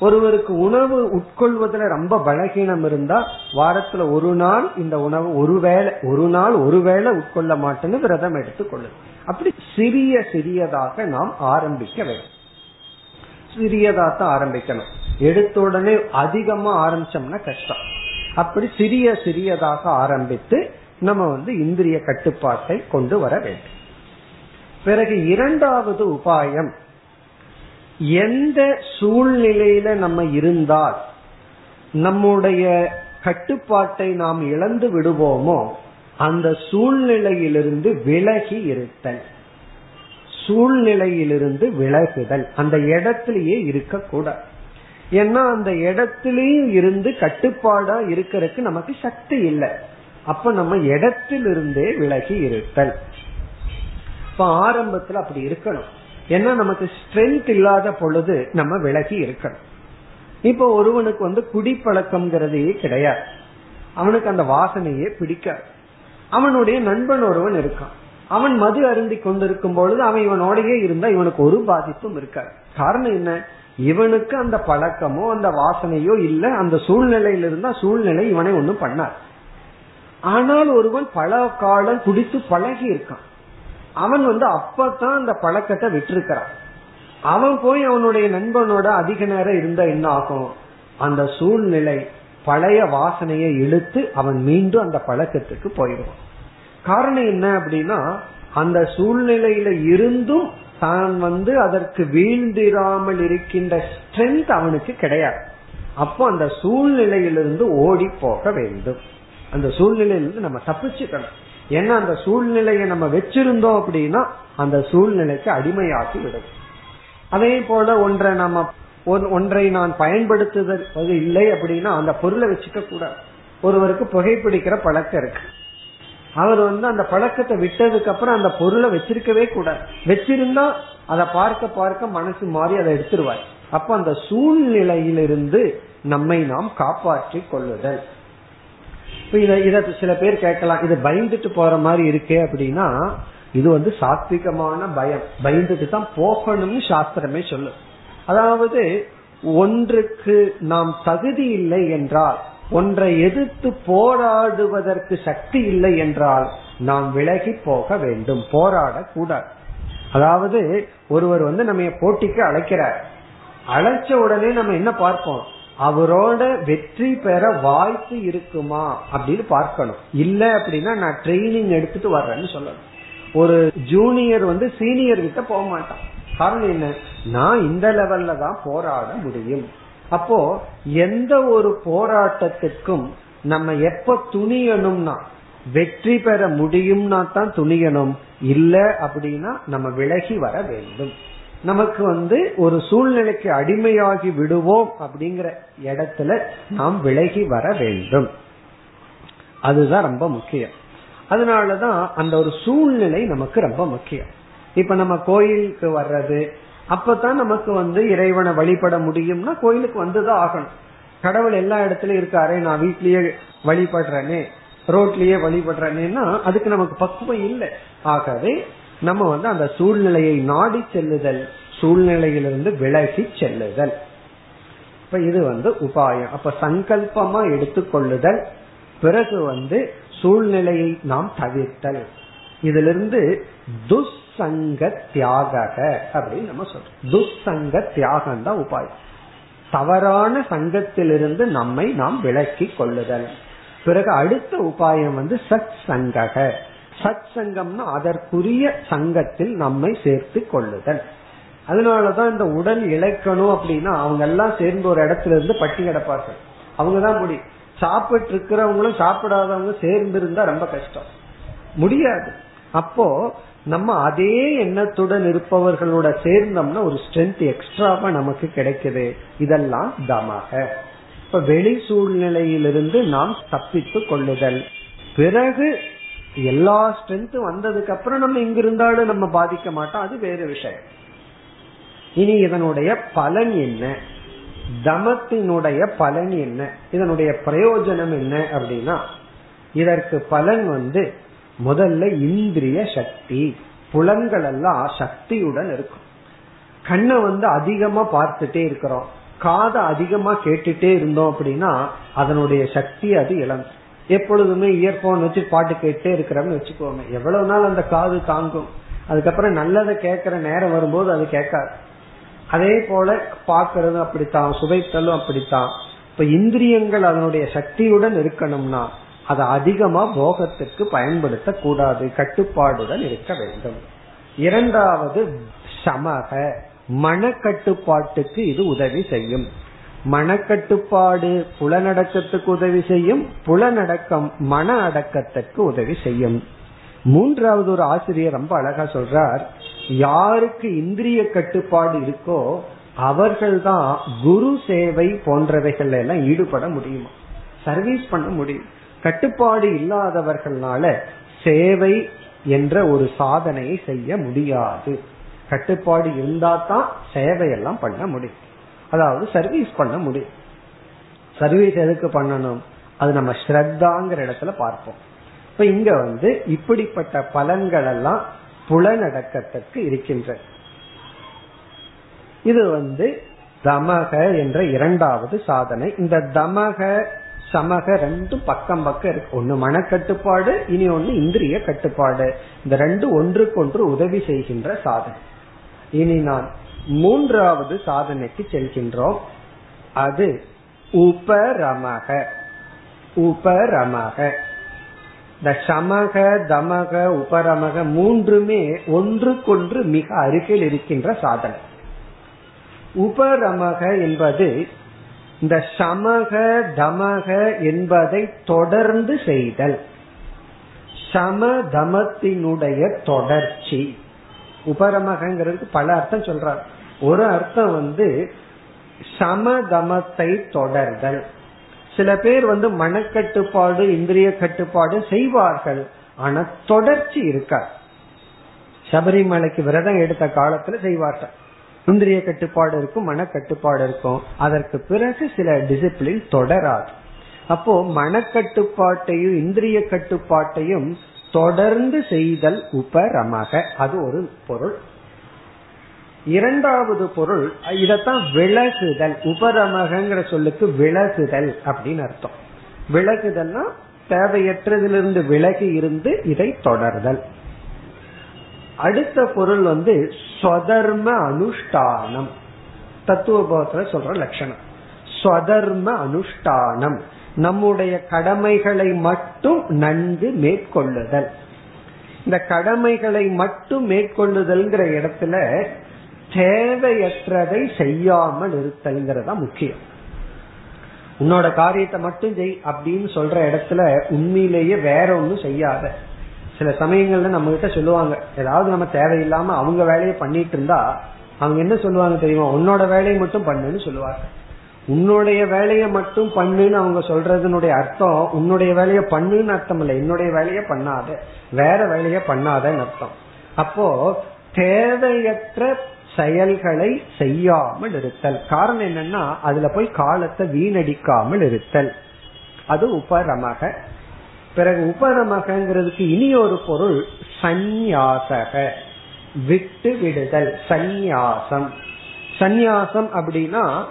ஒருவருக்கு உணவு உட்கொள்வதில் ரொம்ப பலகீனம் இருந்தா வாரத்துல ஒரு நாள் இந்த உணவு ஒருவேளை ஒரு நாள் ஒருவேளை உட்கொள்ள மாட்டேன்னு விரதம் எடுத்துக்கொள்ளு அப்படி சிறிய சிறியதாக நாம் ஆரம்பிக்க வேண்டும். சிறியதா தான் ஆரம்பிக்கணும். எடுத்த உடனே அதிகமா ஆரம்பிச்சோம்னா கஷ்டம். அப்படி சிறிய சிறியதாக ஆரம்பித்து நம்ம வந்து இந்திரிய கட்டுப்பாட்டை கொண்டு வர வேண்டும். பிறகு இரண்டாவது உபாயம் எந்த சூழ்நிலையில நம்ம இருந்தால் நம்முடைய கட்டுப்பாட்டை நாம் இழந்து விடுவோமோ அந்த சூழ்நிலையிலிருந்து விலகி இருத்தல் சூழ்நிலையிலிருந்து விலகுதல் அந்த இடத்திலேயே இருக்கக்கூடாது. ஏன்னா அந்த இடத்திலேயும் இருந்து கட்டுப்பாடா இருக்கிறதுக்கு நமக்கு சக்தி இல்லை. அப்ப நம்ம இடத்திலிருந்தே விலகி இருத்தல். இப்ப ஆரம்பத்துல அப்படி இருக்கணும். ஏன்னா நமக்கு ஸ்ட்ரென்த் இல்லாத பொழுது நம்ம விலகி இருக்கணும். இப்ப ஒருவனுக்கு வந்து குடிப்பழக்கம்ங்கிறதே கிடையாது. அவனுக்கு அந்த வாசனையே பிடிக்காது. அவனுடைய நண்பன் ஒருவன் இருக்கான். அவன் மது அருந்தி கொண்டிருக்கும் பொழுது அவன் இவனோடையே இருந்தா இவனுக்கு ஒரு பாதிப்பும் இருக்காது. காரணம் என்ன? இவனுக்கு அந்த பழக்கமோ அந்த வாசனையோ இல்ல. அந்த சூழ்நிலையில இருந்தா சூழ்நிலை இவனை ஒன்னும் பண்ணார் ஆனால் ஒருவன் பல காலம் குடித்து பழகி இருக்கான். அவன் வந்து அப்பதான் அந்த பழக்கத்தை விட்டுருக்கிறான். அவன் போய் அவனுடைய நண்பனோட அதிக நேரம் இருந்தா என்ன ஆகும்? அந்த சூழ்நிலை பழைய வாசனையை இழுத்து அவன் மீண்டும் அந்த பழக்கத்துக்கு போயிடுவான். காரணம் என்ன அப்படின்னா அந்த சூழ்நிலையில இருந்தும் தான் வந்து அதற்கு வீழ்ந்திராமல் இருக்கின்ற ஸ்ட்ரென்த் அவனுக்கு கிடையாது. அப்போ அந்த சூழ்நிலையிலிருந்து ஓடி போக வேண்டும். அந்த சூழ்நிலையிலிருந்து நம்ம தப்பிச்சுக்கணும். ஏன்னா அந்த சூழ்நிலையை நம்ம வச்சிருந்தோம் அப்படின்னா அந்த சூழ்நிலைக்கு அடிமையாக்கி விடும். அதே போல ஒன்றை நம்ம ஒன்றை நான் பயன்படுத்துவது இல்லை அப்படின்னா அந்த பொருளை வச்சுக்க கூடாது. ஒருவருக்கு புகைப்பிடிக்கிற பழக்கம் இருக்கு. அவர் வந்து அந்த பழக்கத்தை விட்டதுக்கு அப்புறம் அந்த பொருளை வச்சிருக்கவே கூடாது. வச்சிருந்தா அதை பார்க்க பார்க்க மனசு மாறி அதை எடுத்துருவார். அப்ப அந்த சூழ்நிலையிலிருந்து நம்மை நாம் காப்பாற்றி கொள்ளுதல். இத இத சில பேர் கேட்கலாம். இது பயந்துட்டு போற மாதிரி இருக்கே அப்படின்னா இது வந்து சாத்விகமான பயம். பயந்துட்டு தான் போகணும்னு சாஸ்திரமே சொல்லும். அதாவது ஒன்றுக்கு நாம் தகுதி இல்லை என்றால் ஒன்றை எதிர்த்து போராடுவதற்கு சக்தி இல்லை என்றால் நாம் விலகி போக வேண்டும். போராடக்கூடாது. அதாவது ஒருவர் வந்து நம்ம போட்டிக்கு அழைக்கிறார். அழைச்ச உடனே நம்ம என்ன பார்ப்போம்? அவரோட வெற்றி பெற வாய்ப்பு இருக்குமா அப்படின்னு பார்க்கணும். இல்ல அப்படின்னா நான் ட்ரைனிங் எடுத்துட்டு வர்றேன்னு சொல்லணும். ஒரு ஜூனியர் வந்து சீனியர் கிட்ட போக மாட்டான். காரணம் என்ன? நான் இந்த லெவல்ல தான் போராட முடியும். அப்போ எந்த ஒரு போராட்டத்துக்கும் நம்ம எப்ப துணியணும்னா வெற்றி பெற முடியும்னா தான் துணியணும். இல்ல அப்படின்னா நம்ம விலகி வர வேண்டும். நமக்கு வந்து ஒரு சூழ்நிலைக்கு அடிமையாகி விடுவோம் அப்படிங்கிற இடத்துல நாம் விலகி வர வேண்டும். அதுதான் ரொம்ப முக்கியம். அதனாலதான் அந்த ஒரு சூழ்நிலை நமக்கு ரொம்ப முக்கியம். இப்ப நம்ம கோயிலுக்கு வர்றது அப்பதான் நமக்கு வந்து இறைவனை வழிபட முடியும்னா கோயிலுக்கு வந்துதான் ஆகணும். கடவுள் எல்லா இடத்துலயும் இருக்காரு நான் வீட்லயே வழிபடுறேனே ரோட்லயே வழிபடுறேன்னா அதுக்கு நமக்கு பக்குவம் இல்லை. ஆகவே நம்ம வந்து அந்த சூழ்நிலையை நாடி செல்லுதல் சூழ்நிலையிலிருந்து விலகி செல்லுதல். இப்ப இது வந்து உபாயம். அப்ப சங்கல்பமா எடுத்துக்கொள்ளுதல் பிறகு வந்து சூழ்நிலையை நாம் தவிர்த்தல். இதுல இருந்து துசங்க தியாக அப்படின்னு நம்ம சொல்றோம். துசங்க தியாகம் தான் உபாயம். தவறான சங்கத்திலிருந்து நம்மை நாம் விலக்கி கொள்ளுதல். பிறகு அடுத்த உபாயம் வந்து சத் சங்கக சத் சங்கம்னா அதற்குரிய சங்கத்தில் நம்மை சேர்த்து கொள்ளுதல். அதனாலதான் இந்த உடல் இழைக்கணும் அப்படின்னா அவங்க எல்லாம் சேர்ந்து ஒரு இடத்துல இருந்து பட்டி கிடப்பார்கள். அவங்கதான் முடியும் சாப்பிட்டு இருக்கிறவங்களும் சாப்பிடாதவங்க சேர்ந்து இருந்தா ரொம்ப கஷ்டம். முடியாது. அப்போ நம்ம அதே எண்ணத்துடன் இருப்பவர்களோட சேர்ந்தோம்னா ஒரு ஸ்ட்ரென்த் எக்ஸ்ட்ராவா நமக்கு கிடைக்குது. இதெல்லாம் தமாக. இப்ப வெளி சூழ்நிலையிலிருந்து நாம் தப்பித்து கொள்ளுதல். பிறகு எல்லா ஸ்ட்ரென்த்தும் வந்ததுக்கு அப்புறம் நம்ம இங்க இருந்தாலும் நம்ம பாதிக்க மாட்டோம். அது வேறு விஷயம். இனி இதனுடைய பலன் என்ன? தமத்தினுடைய பலன் என்ன? இதனுடைய பிரயோஜனம் என்ன அப்படின்னா இதற்கு பலன் வந்து முதல்ல இந்திரிய சக்தி புலன்கள் எல்லாம் சக்தியுடன் இருக்கும். கண்ணை வந்து அதிகமா பார்த்துட்டே இருக்கிறோம். காதை அதிகமா கேட்டுட்டே இருந்தோம் அப்படின்னா அதனுடைய சக்தி அது இழந்து எப்பொழுதுமே இயர்போன் வச்சு பாட்டு கேட்டே இருக்கிறோம்னு வச்சுக்கோங்க. எவ்வளவு நாள் அந்த காது தாங்கும். அதுக்கப்புறம் நல்லதை கேட்கிற நேரம் வரும்போது அது கேட்காது. அதே போல பாக்குறதும் அப்படித்தான் சுவைத்தலும் அப்படித்தான். இப்ப இந்திரியங்கள் அதனுடைய சக்தியுடன் இருக்கணும்னா அதை அதிகமா போகத்திற்கு பயன்படுத்த கூடாது கட்டுப்பாடுடன் இருக்க வேண்டும். இரண்டாவது சமக. மனக்கட்டுப்பாட்டுக்கு இது உதவி செய்யும். மனக்கட்டுப்பாடு புலனடக்கத்துக்கு உதவி செய்யும் புலனடக்கம் மன அடக்கத்திற்கு உதவி செய்யும். மூன்றாவது ஒரு ஆசிரியர் ரொம்ப அழகா சொல்றார் யாருக்கு இந்திரிய கட்டுப்பாடு இருக்கோ அவர்கள்தான் குரு சேவை போன்றவைகள் எல்லாம் ஈடுபட முடியுமா? சர்வீஸ் பண்ண முடியும். கட்டுப்பாடு இல்லாதவர்களால சேவை என்ற ஒரு சாதனையை செய்ய முடியாது. கட்டுப்பாடு இருந்தா தான் சேவையெல்லாம் பண்ண முடியும். அதாவது சர்வீஸ் பண்ண முடியும். சர்வீஸ் எதுக்கு பண்ணணும்? அது நம்ம ஸ்ரத்தாங்கிற இடத்துல பார்ப்போம். இப்ப இங்க வந்து இப்படிப்பட்ட பலன்கள் எல்லாம் புலநடக்கத்துக்கு இருக்கின்ற இது வந்து தமக என்ற இரண்டாவது சாதனை. இந்த தமக சமக ரெண்டும் பக்கம் பக்கம் இருக்கு. ஒன்னு மனக்கட்டுப்பாடு இனி ஒன்னு இந்திரிய கட்டுப்பாடு. இந்த ரெண்டு ஒன்றுக்கொன்று உதவி செய்கின்ற சாதனை. இனி நான் மூன்றாவது சாதனைக்கு செல்கின்றோம். அது உபரமக. உபரமக. இந்த சமக தமக உபரமக மூன்றுமே ஒன்றுக்கொன்று மிக அருகில் இருக்கின்ற சாதனை. உபரமக என்பது இந்த சமக தமக என்பதை தொடர்ந்து செய்தல். சமதமத்தினுடைய தொடர்ச்சி. உபரமகங்கிறதுக்கு பல அர்த்தம் சொல்றார். ஒரு அர்த்தம் வந்து சமதமத்தை தொடர்தல் சில பேர் வந்து மனக்கட்டுப்பாடு இந்திரிய கட்டுப்பாடு செய்வார்கள். ஆனா தொடர்ச்சி இருக்காது. சபரிமலைக்கு விரதம் எடுத்த காலத்துல செய்வார்கள். இந்திரிய கட்டுப்பாடு இருக்கும் மனக்கட்டுப்பாடு இருக்கும். அதற்கு பிறகு சில டிசிப்ளின் தொடராது. அப்போ மனக்கட்டுப்பாட்டையும் இந்திரிய கட்டுப்பாட்டையும் தொடர்ந்து செய்தல் உபரமக. அது ஒரு பொருள். இரண்டாவது பொருள் இதத்தான் விலகுதல் உபரமகங்கிற சொல்லுக்கு விலகுதல் அப்படின்னு அர்த்தம். விலகுதல்னா தேவையற்றதிலிருந்து விலகி இருந்து இதை தொடர்தல். அடுத்த பொருள் வந்து ஸ்வதர்ம அனுஷ்டானம். தத்துவ சொல்ற லட்சணம். ஸ்வதர்ம அனுஷ்டானம். நம்முடைய கடமைகளை மட்டும் நன்கு மேற்கொள்ளுதல். இந்த கடமைகளை மட்டும் மேற்கொள்ளுதல்ங்கிற இடத்துல தேவையற்றதை செய்யாமல் இருத்தல்ங்கிறதா முக்கியம். உன்னோட காரியத்தை மட்டும் செய் அப்படின்னு சொல்ற இடத்துல உண்மையிலேயே வேற ஒன்னும் செய்யாத. சில சமயங்கள்ல நம்ம கிட்ட சொல்லுவாங்க ஏதாவது நம்ம தேவையில்லாம அவங்க வேலையை பண்ணிட்டு இருந்தா அவங்க என்ன சொல்லுவாங்க தெரியுமா? உன்னோட வேலையை மட்டும் பண்ணுன்னு சொல்லுவாங்க. உன்னுடைய வேலையை மட்டும் பண்ணுன்னு அவங்க சொல்றதுனுடைய அர்த்தம் உன்னுடைய வேலையை பண்ணுன்னு அர்த்தம் இல்லை. என்னுடைய வேலையை பண்ணாத. வேற வேலையை பண்ணாதன்னு அர்த்தம். அப்போ தேவையற்ற செயல்களை செய்யாமல் இருத்தல். காரணம் என்னன்னா அதுல போய் காலத்தை வீணடிக்காமல் இருத்தல். அது உபரமக. பிறகு உபரமகங்கிறதுக்கு இனி ஒரு பொருள் சந்நியாசக. விட்டு விடுதல். சந்நியாசம். சந்நியாசம் அப்படின்னா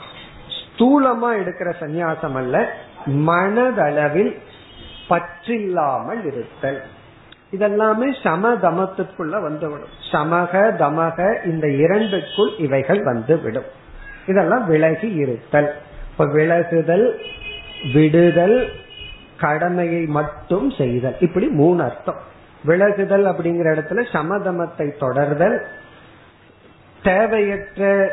ஸ்தூலமா எடுக்கிற சந்நியாசம் அல்ல மனதளவில் பற்றில்லாமல் இருத்தல். இதெல்லாமே சம தமத்துக்குள்ள வந்துவிடும். சமக தமக இந்த இரண்டுக்குள் இவைகள் வந்து விடும் இதெல்லாம் விலகி இருத்தல். இப்ப விலகுதல் விடுதல் கடமையை மட்டும் செய்தல். இப்படி மூணு அர்த்தம். விலகுதல் அப்படிங்கிற இடத்துல சமதமத்தை தொடர்தல் தேவையற்ற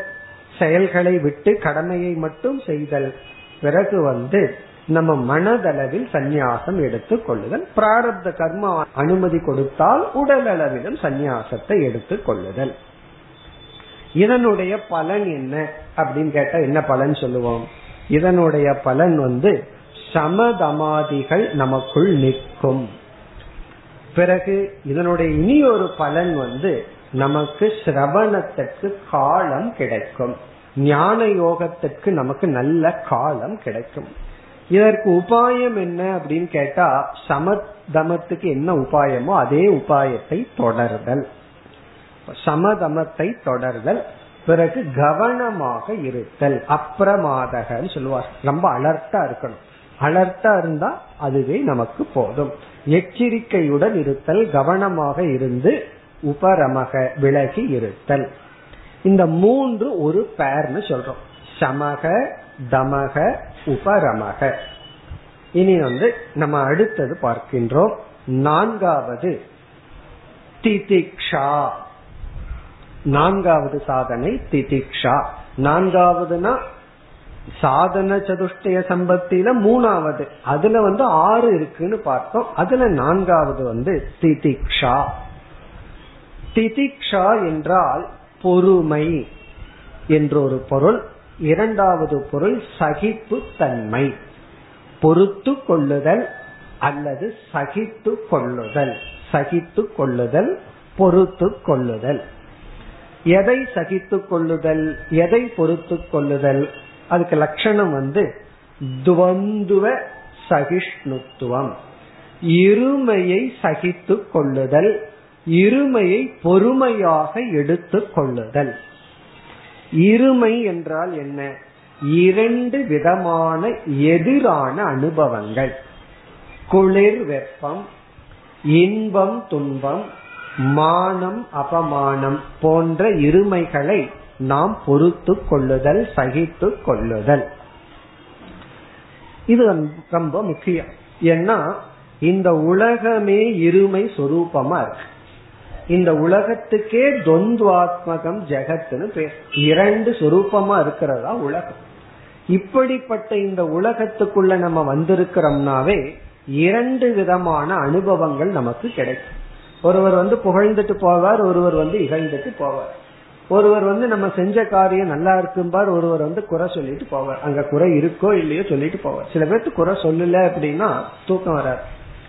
செயல்களை விட்டு கடமையை மட்டும் செய்தல். பிறகு வந்து நம்ம மனதளவில் சந்நியாசம் எடுத்துக் கொள்ளுதல். பிராரப்த கர்ம அனுமதி கொடுத்தால் உடல் அளவிலும் சந்நியாசத்தை எடுத்துக் கொள்ளுதல். இதனுடைய பலன் என்ன அப்படின்னு கேட்டா என்ன பலன் சொல்லுவோம்? இதனுடைய பலன் வந்து சமதமாதிகள் நமக்குள் நிற்கும். பிறகு இதனுடைய இனி ஒரு பலன் வந்து நமக்கு சிரவணத்துக்கு காலம் கிடைக்கும். ஞான யோகத்திற்கு நமக்கு நல்ல காலம் கிடைக்கும். இதற்கு உபாயம் என்ன அப்படின்னு கேட்டா சமதமத்துக்கு என்ன உபாயமோ அதே உபாயத்தை தொடர்தல். சமதமத்தை தொடர்தல் பிறகு கவனமாக இருத்தல் அப்பிரமாதகன்னு சொல்லுவார். ரொம்ப அலர்ட்டா இருக்கணும். அலர்ட்டா இருந்தா அதுவே நமக்கு போதும். எச்சரிக்கையுடன் இருத்தல் கவனமாக இருந்து உபரமக விலகி இருத்தல். இந்த மூன்று ஒரு பேர்னு சொல்றோம். சமக தமக உபரமக. இனி வந்து நம்ம அடுத்தது பார்க்கின்றோம். நான்காவது திதிக்ஷா. நான்காவது சாதனை திதிக்ஷா. நான்காவதுனா சாதன சதுஷ்டய சம்பத்தியில மூணாவது. அதுல வந்து ஆறு இருக்குன்னு பார்த்தோம். அதுல நான்காவது வந்து திதிக்ஷா. திதிக்ஷா என்றால் பொறுமை என்றொரு பொருள் இரண்டாவது பொருள் சகிப்பு தன்மை பொறுத்து கொள்ளுதல் அல்லது சகித்து கொள்ளுதல். சகித்து கொள்ளுதல் பொறுத்து கொள்ளுதல். எதை சகித்து கொள்ளுதல் எதை பொறுத்து கொள்ளுதல்? அதுக்கு லட்சணம் வந்து துவந்துவ சகிஷ்ணுத்துவம். இருமையை சகித்து கொள்ளுதல் இருமையை பொறுமையாக எடுத்து கொள்ளுதல். இருமை என்றால் என்ன? இரண்டு விதமான எதிரான அனுபவங்கள். குளிர் வெப்பம் இன்பம் துன்பம் மானம் அபமானம் போன்ற இருமைகளை நாம் பொறுத்து கொள்ளுதல் சகித்து கொள்ளுதல். இது ரொம்ப முக்கியம். ஏன்னா இந்த உலகமே இருமை சொரூபமா இருக்கு. இந்த உலகத்துக்கே தொந்துவாத்மகம் ஜெகத்னு பேர். இரண்டு சுரூபமா இருக்கிறதா உலகம். இப்படிப்பட்ட இந்த உலகத்துக்குள்ள நம்ம வந்திருக்கிறோம்னாவே இரண்டு விதமான அனுபவங்கள் நமக்கு கிடைக்கும். ஒருவர் வந்து புகழ்ந்துட்டு போவார் ஒருவர் வந்து இகழ்ந்துட்டு போவார். ஒருவர் வந்து நம்ம செஞ்ச காரியம் நல்லா இருக்கும்பார் ஒருவர் வந்து குறை சொல்லிட்டு போவார். அங்க குறை இருக்கோ இல்லையோ சொல்லிட்டு போவார். சில பேர்த்து குறை சொல்லல அப்படின்னா தூக்கம் வராது.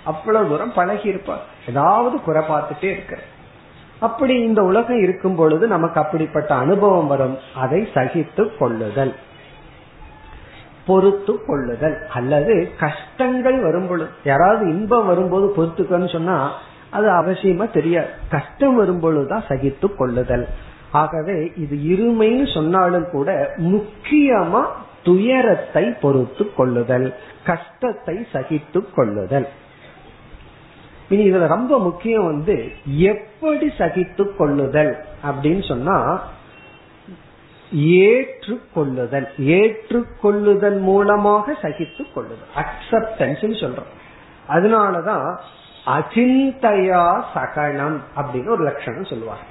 அவ்வளவு தூரம் பழகி இருப்பார். ஏதாவது குறை பார்த்துட்டே இருக்கிறார். அப்படி இந்த உலகம் இருக்கும் பொழுது நமக்கு அப்படிப்பட்ட அனுபவம் வரும். அதை சகித்து கொள்ளுதல். பொறுத்து கொள்ளுதல். அல்லது கஷ்டங்கள் வரும் பொழுது யாராவது இன்பம் வரும்போது பொறுத்துக்கன்னு சொன்னா அது அவசியமா தெரியாது. கஷ்டம் வரும் பொழுதுதான் சகித்து கொள்ளுதல். ஆகவே இது இருமைன்னு சொன்னாலும் கூட முக்கியமா துயரத்தை பொறுத்து கொள்ளுதல். கஷ்டத்தை சகித்து கொள்ளுதல். இனி இதுல ரொம்ப முக்கியம் வந்து எப்படி சகித்து கொள்ளுதல் அப்படின்னு சொன்னா ஏற்றுக்கொள்ளுதல். ஏற்றுக்கொள்ளுதல் மூலமாக சகித்து கொள்ளுதல். அக்செப்டன்ஸ் சொல்றோம். அதனாலதான் அச்சிந்தையா சகனம் அப்படின்னு ஒரு லட்சணம் சொல்லுவாங்க.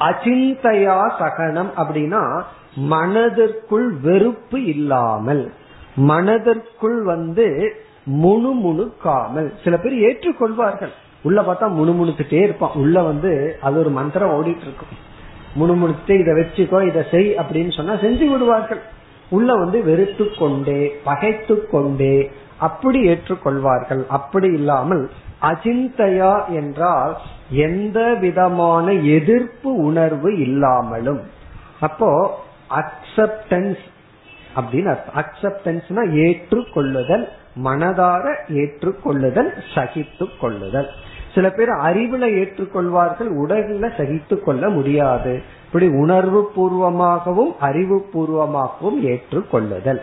அச்சிந்தையா சகனம் அப்படின்னா மனதிற்குள் வெறுப்பு இல்லாமல் மனதிற்குள் வந்து முணுமுணுக்காமல். சில பேர் ஏற்றுக்கொள்வார்கள். உள்ள பார்த்தா முணுமுணுத்துட்டே இருப்பான். உள்ள வந்து அது ஒரு மந்திரம் ஓடிட்டு இருக்கும் முணுமுணுத்து இதை வச்சுக்கோ இதை செய் அப்படின்னு சொன்னா செஞ்சு விடுவார்கள். உள்ள வந்து வெறுத்து கொண்டே பகைத்து கொண்டே அப்படி ஏற்றுக்கொள்வார்கள். அப்படி இல்லாமல் அஜிந்தயா என்றால் எந்த விதமான எதிர்ப்பு உணர்வு இல்லாமலும். அப்போ அக்செப்டன்ஸ் அப்படின்னு அர்த்தம். அக்செப்டன்ஸ்னா ஏற்றுக்கொள்ளுதல் மனதார ஏற்றுக்கொள்ளுதல் சகித்து கொள்ளுதல் சில பேர் அறிவுல ஏற்றுக்கொள்வார்கள் உடல்ல சகித்து கொள்ள முடியாது. இப்படி உணர்வு பூர்வமாகவும் அறிவு பூர்வமாகவும் ஏற்றுக்கொள்ளுதல்.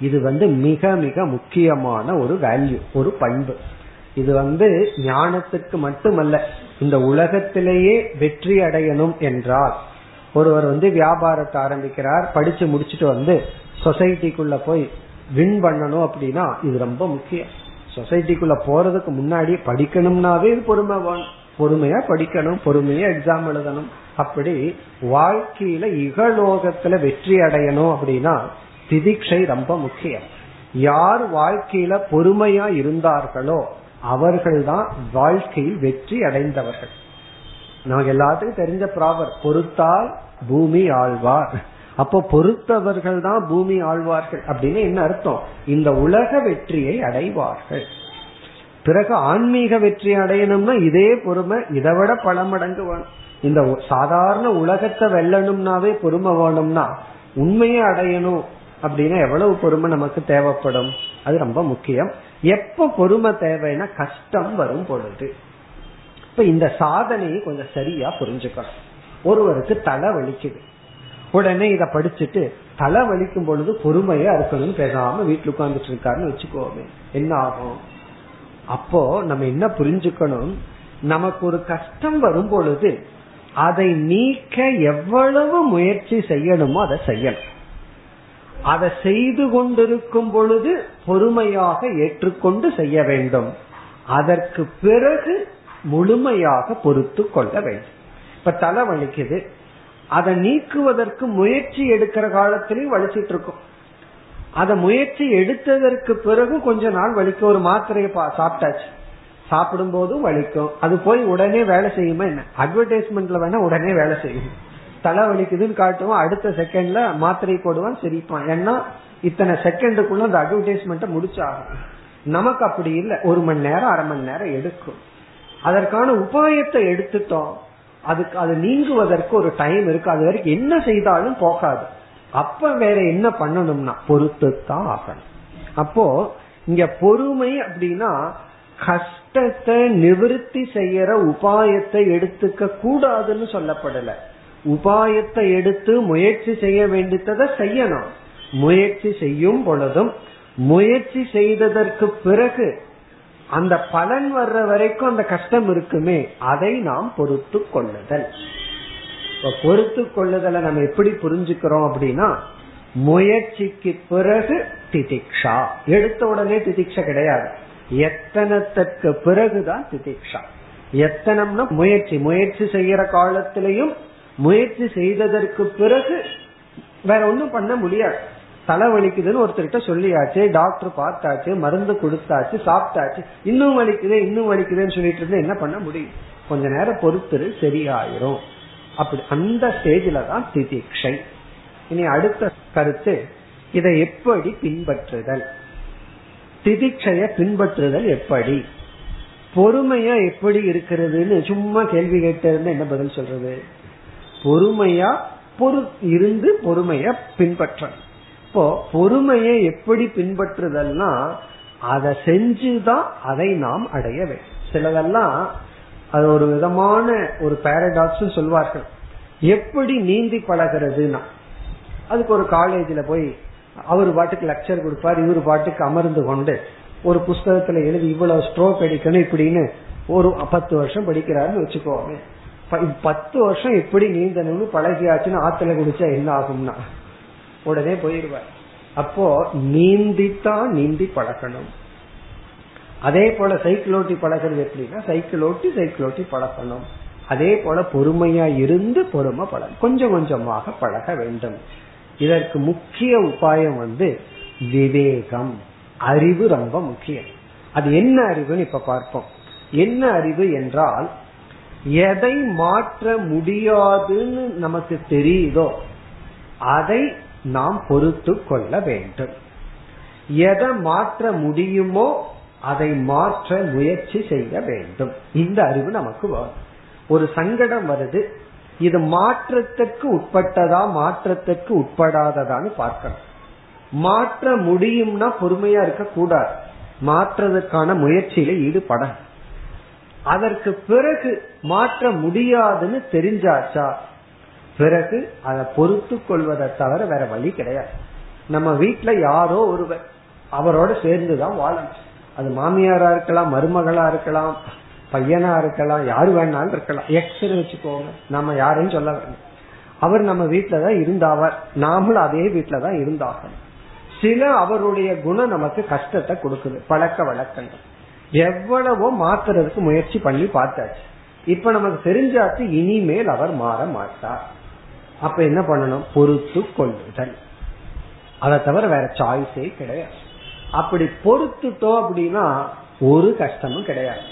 இது வந்து மிக மிக முக்கியமான ஒரு வேல்யூ ஒரு பண்பு. இது வந்து ஞானத்துக்கு மட்டுமல்ல இந்த உலகத்திலேயே வெற்றி அடையணும் என்றால் ஒருவர் வந்து வியாபாரத்தை ஆரம்பிக்கிறார் படிச்சு முடிச்சுட்டு வந்து சொசைட்டிக்குள்ள போய் வின் பண்ணணும் அப்படின்னா இது ரொம்ப முக்கியம். சொசைட்டிக்குள்ள போறதுக்கு முன்னாடி படிக்கணும்னாவே பொறுமை பொறுமையா படிக்கணும் பொறுமையா எக்ஸாம் எழுதணும். அப்படி வாழ்க்கையில இகலோகத்துல வெற்றி அடையணும் அப்படின்னா திதிக்ஷை ரொம்ப முக்கியம். யார் வாழ்க்கையில பொறுமையா இருந்தார்களோ அவர்கள்தான் வாழ்க்கையில் வெற்றி அடைந்தவர்கள். நமக்கு எல்லாத்துக்கும் தெரிஞ்ச ப்ராபர் பொறுத்தால் பூமி ஆழ்வார். அப்போ பொறுத்தவர்கள் தான் பூமி ஆழ்வார்கள் அப்படின்னு என்ன அர்த்தம்? இந்த உலக வெற்றியை அடைவார்கள். பிறகு ஆன்மீக வெற்றி அடையணும்னா இதே பொறுமை இதை விட பல மடங்கு வேணும். இந்த சாதாரண உலகத்தை வெல்லணும்னாவே பொறுமை வேணும்னா உண்மையை அடையணும் அப்படின்னா எவ்வளவு பொறுமை நமக்கு தேவைப்படும்? அது ரொம்ப முக்கியம். எப்ப பொறுமை தேவைன்னா கஷ்டம் வரும் பொழுது. இப்ப இந்த சாதனையை கொஞ்சம் சரியா புரிஞ்சுக்கணும். ஒருவருக்கு தலை வலிக்குது. உடனே இத படிச்சுட்டு தலை வலிக்கும் பொழுது பொறுமையா இருக்கணும்னு பேசாம வீட்டுல உட்கார்ந்துட்டு இருக்காருன்னு வச்சுக்கோமே. என்ன ஆகும்? அப்போ நம்ம என்ன புரிஞ்சுக்கணும்? நமக்கு ஒரு கஷ்டம் வரும் பொழுது அதை நீக்க எவ்வளவு முயற்சி செய்யணுமோ அதை செய்யணும். அதை செய்து கொண்டிருக்கும் பொழுது பொறுமையாக ஏற்றுக்கொண்டு செய்ய வேண்டும். அதற்கு பிறகு முழுமையாக பொறுத்து கொள்ள வேண்டும். இப்ப தலை வலிக்குது. அதை நீக்குவதற்கு முயற்சி எடுக்கிற காலத்திலையும் வலிச்சிட்டு இருக்கும். அத முயற்சி எடுத்ததற்கு பிறகு கொஞ்ச நாள் வலிக்கும். ஒரு மாத்திரையை சாப்பிட்டாச்சு. சாப்பிடும் போதும் வலிக்கும். அது போய் உடனே வேலை செய்யுமா என்ன? அட்வர்டைஸ்மெண்ட்ல வேணா உடனே வேலை செய்யும். தலை வலிக்குதுன்னு காட்டுவோம். அடுத்த செகண்ட்ல மாத்திரை போடுவான் சிரிப்பான். ஏன்னா இத்தனை செகண்டுக்குள்ள அந்த அட்வர்டைஸ்மெண்ட்டை முடிச்சாகும் நமக்கு அப்படி இல்லை. ஒரு மணி நேரம் அரை மணி நேரம் எடுக்கும். அதற்கான உபாயத்தை எடுத்துட்டோம். அதுக்கு அது நீங்குவதற்கு ஒரு டைம் இருக்கு. அது வரைக்கும் என்ன செய்தாலும் போகாது. அப்ப வேற என்ன பண்ணணும்னா பொறுத்து தான் ஆகணும். அப்போ இங்க பொறுமை அப்படின்னா கஷ்டத்தை நிவர்த்தி செய்யற உபாயத்தை எடுத்துக்க கூடாதுன்னு சொல்லப்படல. உபாயத்தை எடுத்து முயற்சி செய்ய வேண்டியதை செய்யணும். முயற்சி செய்யும் பொழுதும் முயற்சி செய்ததற்கு பிறகு அந்த பலன் வர்ற வரைக்கும் அந்த கஷ்டம் இருக்குமே அதை நாம் பொறுத்து கொள்ளுதல். பொறுத்து கொள்ளுதலை நம்ம எப்படி புரிஞ்சுக்கிறோம் அப்படின்னா முயற்சிக்கு பிறகு திதிக்ஷா. எடுத்த உடனே திதிக்ஷா கிடையாது. எத்தனத்திற்கு பிறகுதான் திதிக்ஷா. எத்தனம்னா முயற்சி. முயற்சி செய்யற காலத்திலையும் முயற்சி செய்ததற்கு பிறகு வேற ஒன்றும் பண்ண முடியாது. தலை வலிக்குதுன்னு ஒருத்தர்கிட்ட சொல்லியாச்சு டாக்டர் பார்த்தாச்சு மருந்து கொடுத்தாச்சு சாப்பிட்டாச்சு இன்னும் வலிக்குது இன்னும் வலிக்குதுன்னு சொல்லிட்டு இருந்தா என்ன பண்ண முடியும்? கொஞ்ச நேரம் பொறுத்துரு சரியாயிரும். அப்படி அந்த ஸ்டேஜில தான் திதிக்ஷை. இனி அடுத்த கருத்து இதை எப்படி பின்பற்றுதல்? திதிக்ஷைய பின்பற்றுதல் எப்படி? பொறுமையா எப்படி இருக்கிறதுன்னு சும்மா கேள்வி கேட்டு என்ன பதில் சொல்றது? பொறுமையா பொறு இருந்து பொறுமைய பின்பற்றணும். இப்போ பொறுமையை எப்படி பின்பற்றுதல்னா அதை செஞ்சுதான் அதை நாம் அடைய வேண்டும். சிலதெல்லாம் அது ஒரு விதமான ஒரு பேரடாக்ஸ் சொல்வார்கள். எப்படி நீந்தி பழகிறதுனா அதுக்கு ஒரு காலேஜில் போய் அவர் பாட்டுக்கு லெக்சர் கொடுப்பார் இவர் பாட்டுக்கு அமர்ந்து கொண்டு ஒரு புஸ்தகத்துல எழுதி இவ்வளவு ஸ்ட்ரோக் அடிக்கணும் இப்படின்னு ஒரு பத்து வருஷம் படிக்கிறாருன்னு வச்சுக்கோமே. பத்து வருஷம் எப்படி நீந்தணும்னு பழகியாச்சுன்னு ஆத்துல குடிச்சா என்ன ஆகும்னா உடனே போயிருவார் அப்போ நீந்தித்தான் நீந்தி பழகணும். அதே போல சைக்கிள் ஓட்டி பழகிறது எப்படின்னா சைக்கிள் ஓட்டி சைக்கிள் ஓட்டி பழக்கணும் அதே போல பொறுமையா இருந்து பொறுமை பழக கொஞ்சம் கொஞ்சமாக பழக வேண்டும். இதற்கு முக்கிய உபாயம் வந்து விவேகம். அறிவு ரொம்ப முக்கியம். அது என்ன அறிவுன்னு இப்ப பார்ப்போம். என்ன அறிவு என்றால் எதை மாற்ற முடியாதுன்னு நமக்கு தெரியுதோ அதை நாம் பொறுத்து கொள்ள வேண்டும். எதை மாற்ற முடியுமோ அதை மாற்ற முயற்சி செய்ய வேண்டும். இந்த அறிவு நமக்கு வரும். ஒரு சங்கடம் வருது. இது மாற்றத்துக்கு உட்பட்டதா மாற்றத்துக்கு உட்படாததான்னு பார்க்கணும். மாற்ற முடியும்னா பொறுமையா இருக்க கூடாது மாற்றதுக்கான முயற்சியில ஈடுபட அதற்கு பிறகு மாற்ற முடியாதுன்னு தெரிஞ்சாச்சா பிறகு அதை பொறுத்து கொள்வதை தவிர வேற வழி கிடையாது. நம்ம வீட்டுல யாரோ ஒருவர் அவரோட சேர்ந்துதான் வாழணும் அது மாமியாரா இருக்கலாம் மருமகளா இருக்கலாம் பையனா இருக்கலாம் யாரு வேணாலும் இருக்கலாம். எக்ஸ் வச்சுக்கோங்க. நம்ம யாரையும் சொல்ல வேண்டாம் அவர் நம்ம வீட்டுலதான் இருந்தாவர். நாமளும் அதே வீட்டுலதான் இருந்தாகணும். சில அவருடைய குணம் நமக்கு கஷ்டத்தை கொடுக்குது. பழக்க வழக்கங்கள். எவ்வளவோ மாத்துறதுக்கு முயற்சி பண்ணி பார்த்தாச்சு. இப்ப நமக்கு தெரிஞ்சாச்சு இனிமேல் அவர் மாற மாட்டார். அப்ப என்ன பண்ணணும்? பொறுத்து கொள்ளுதல் அதை தவிர வேற சாய்ஸே கிடையாது. அப்படி பொறுத்துட்டோம் அப்படின்னா ஒரு கஷ்டமும் கிடையாது.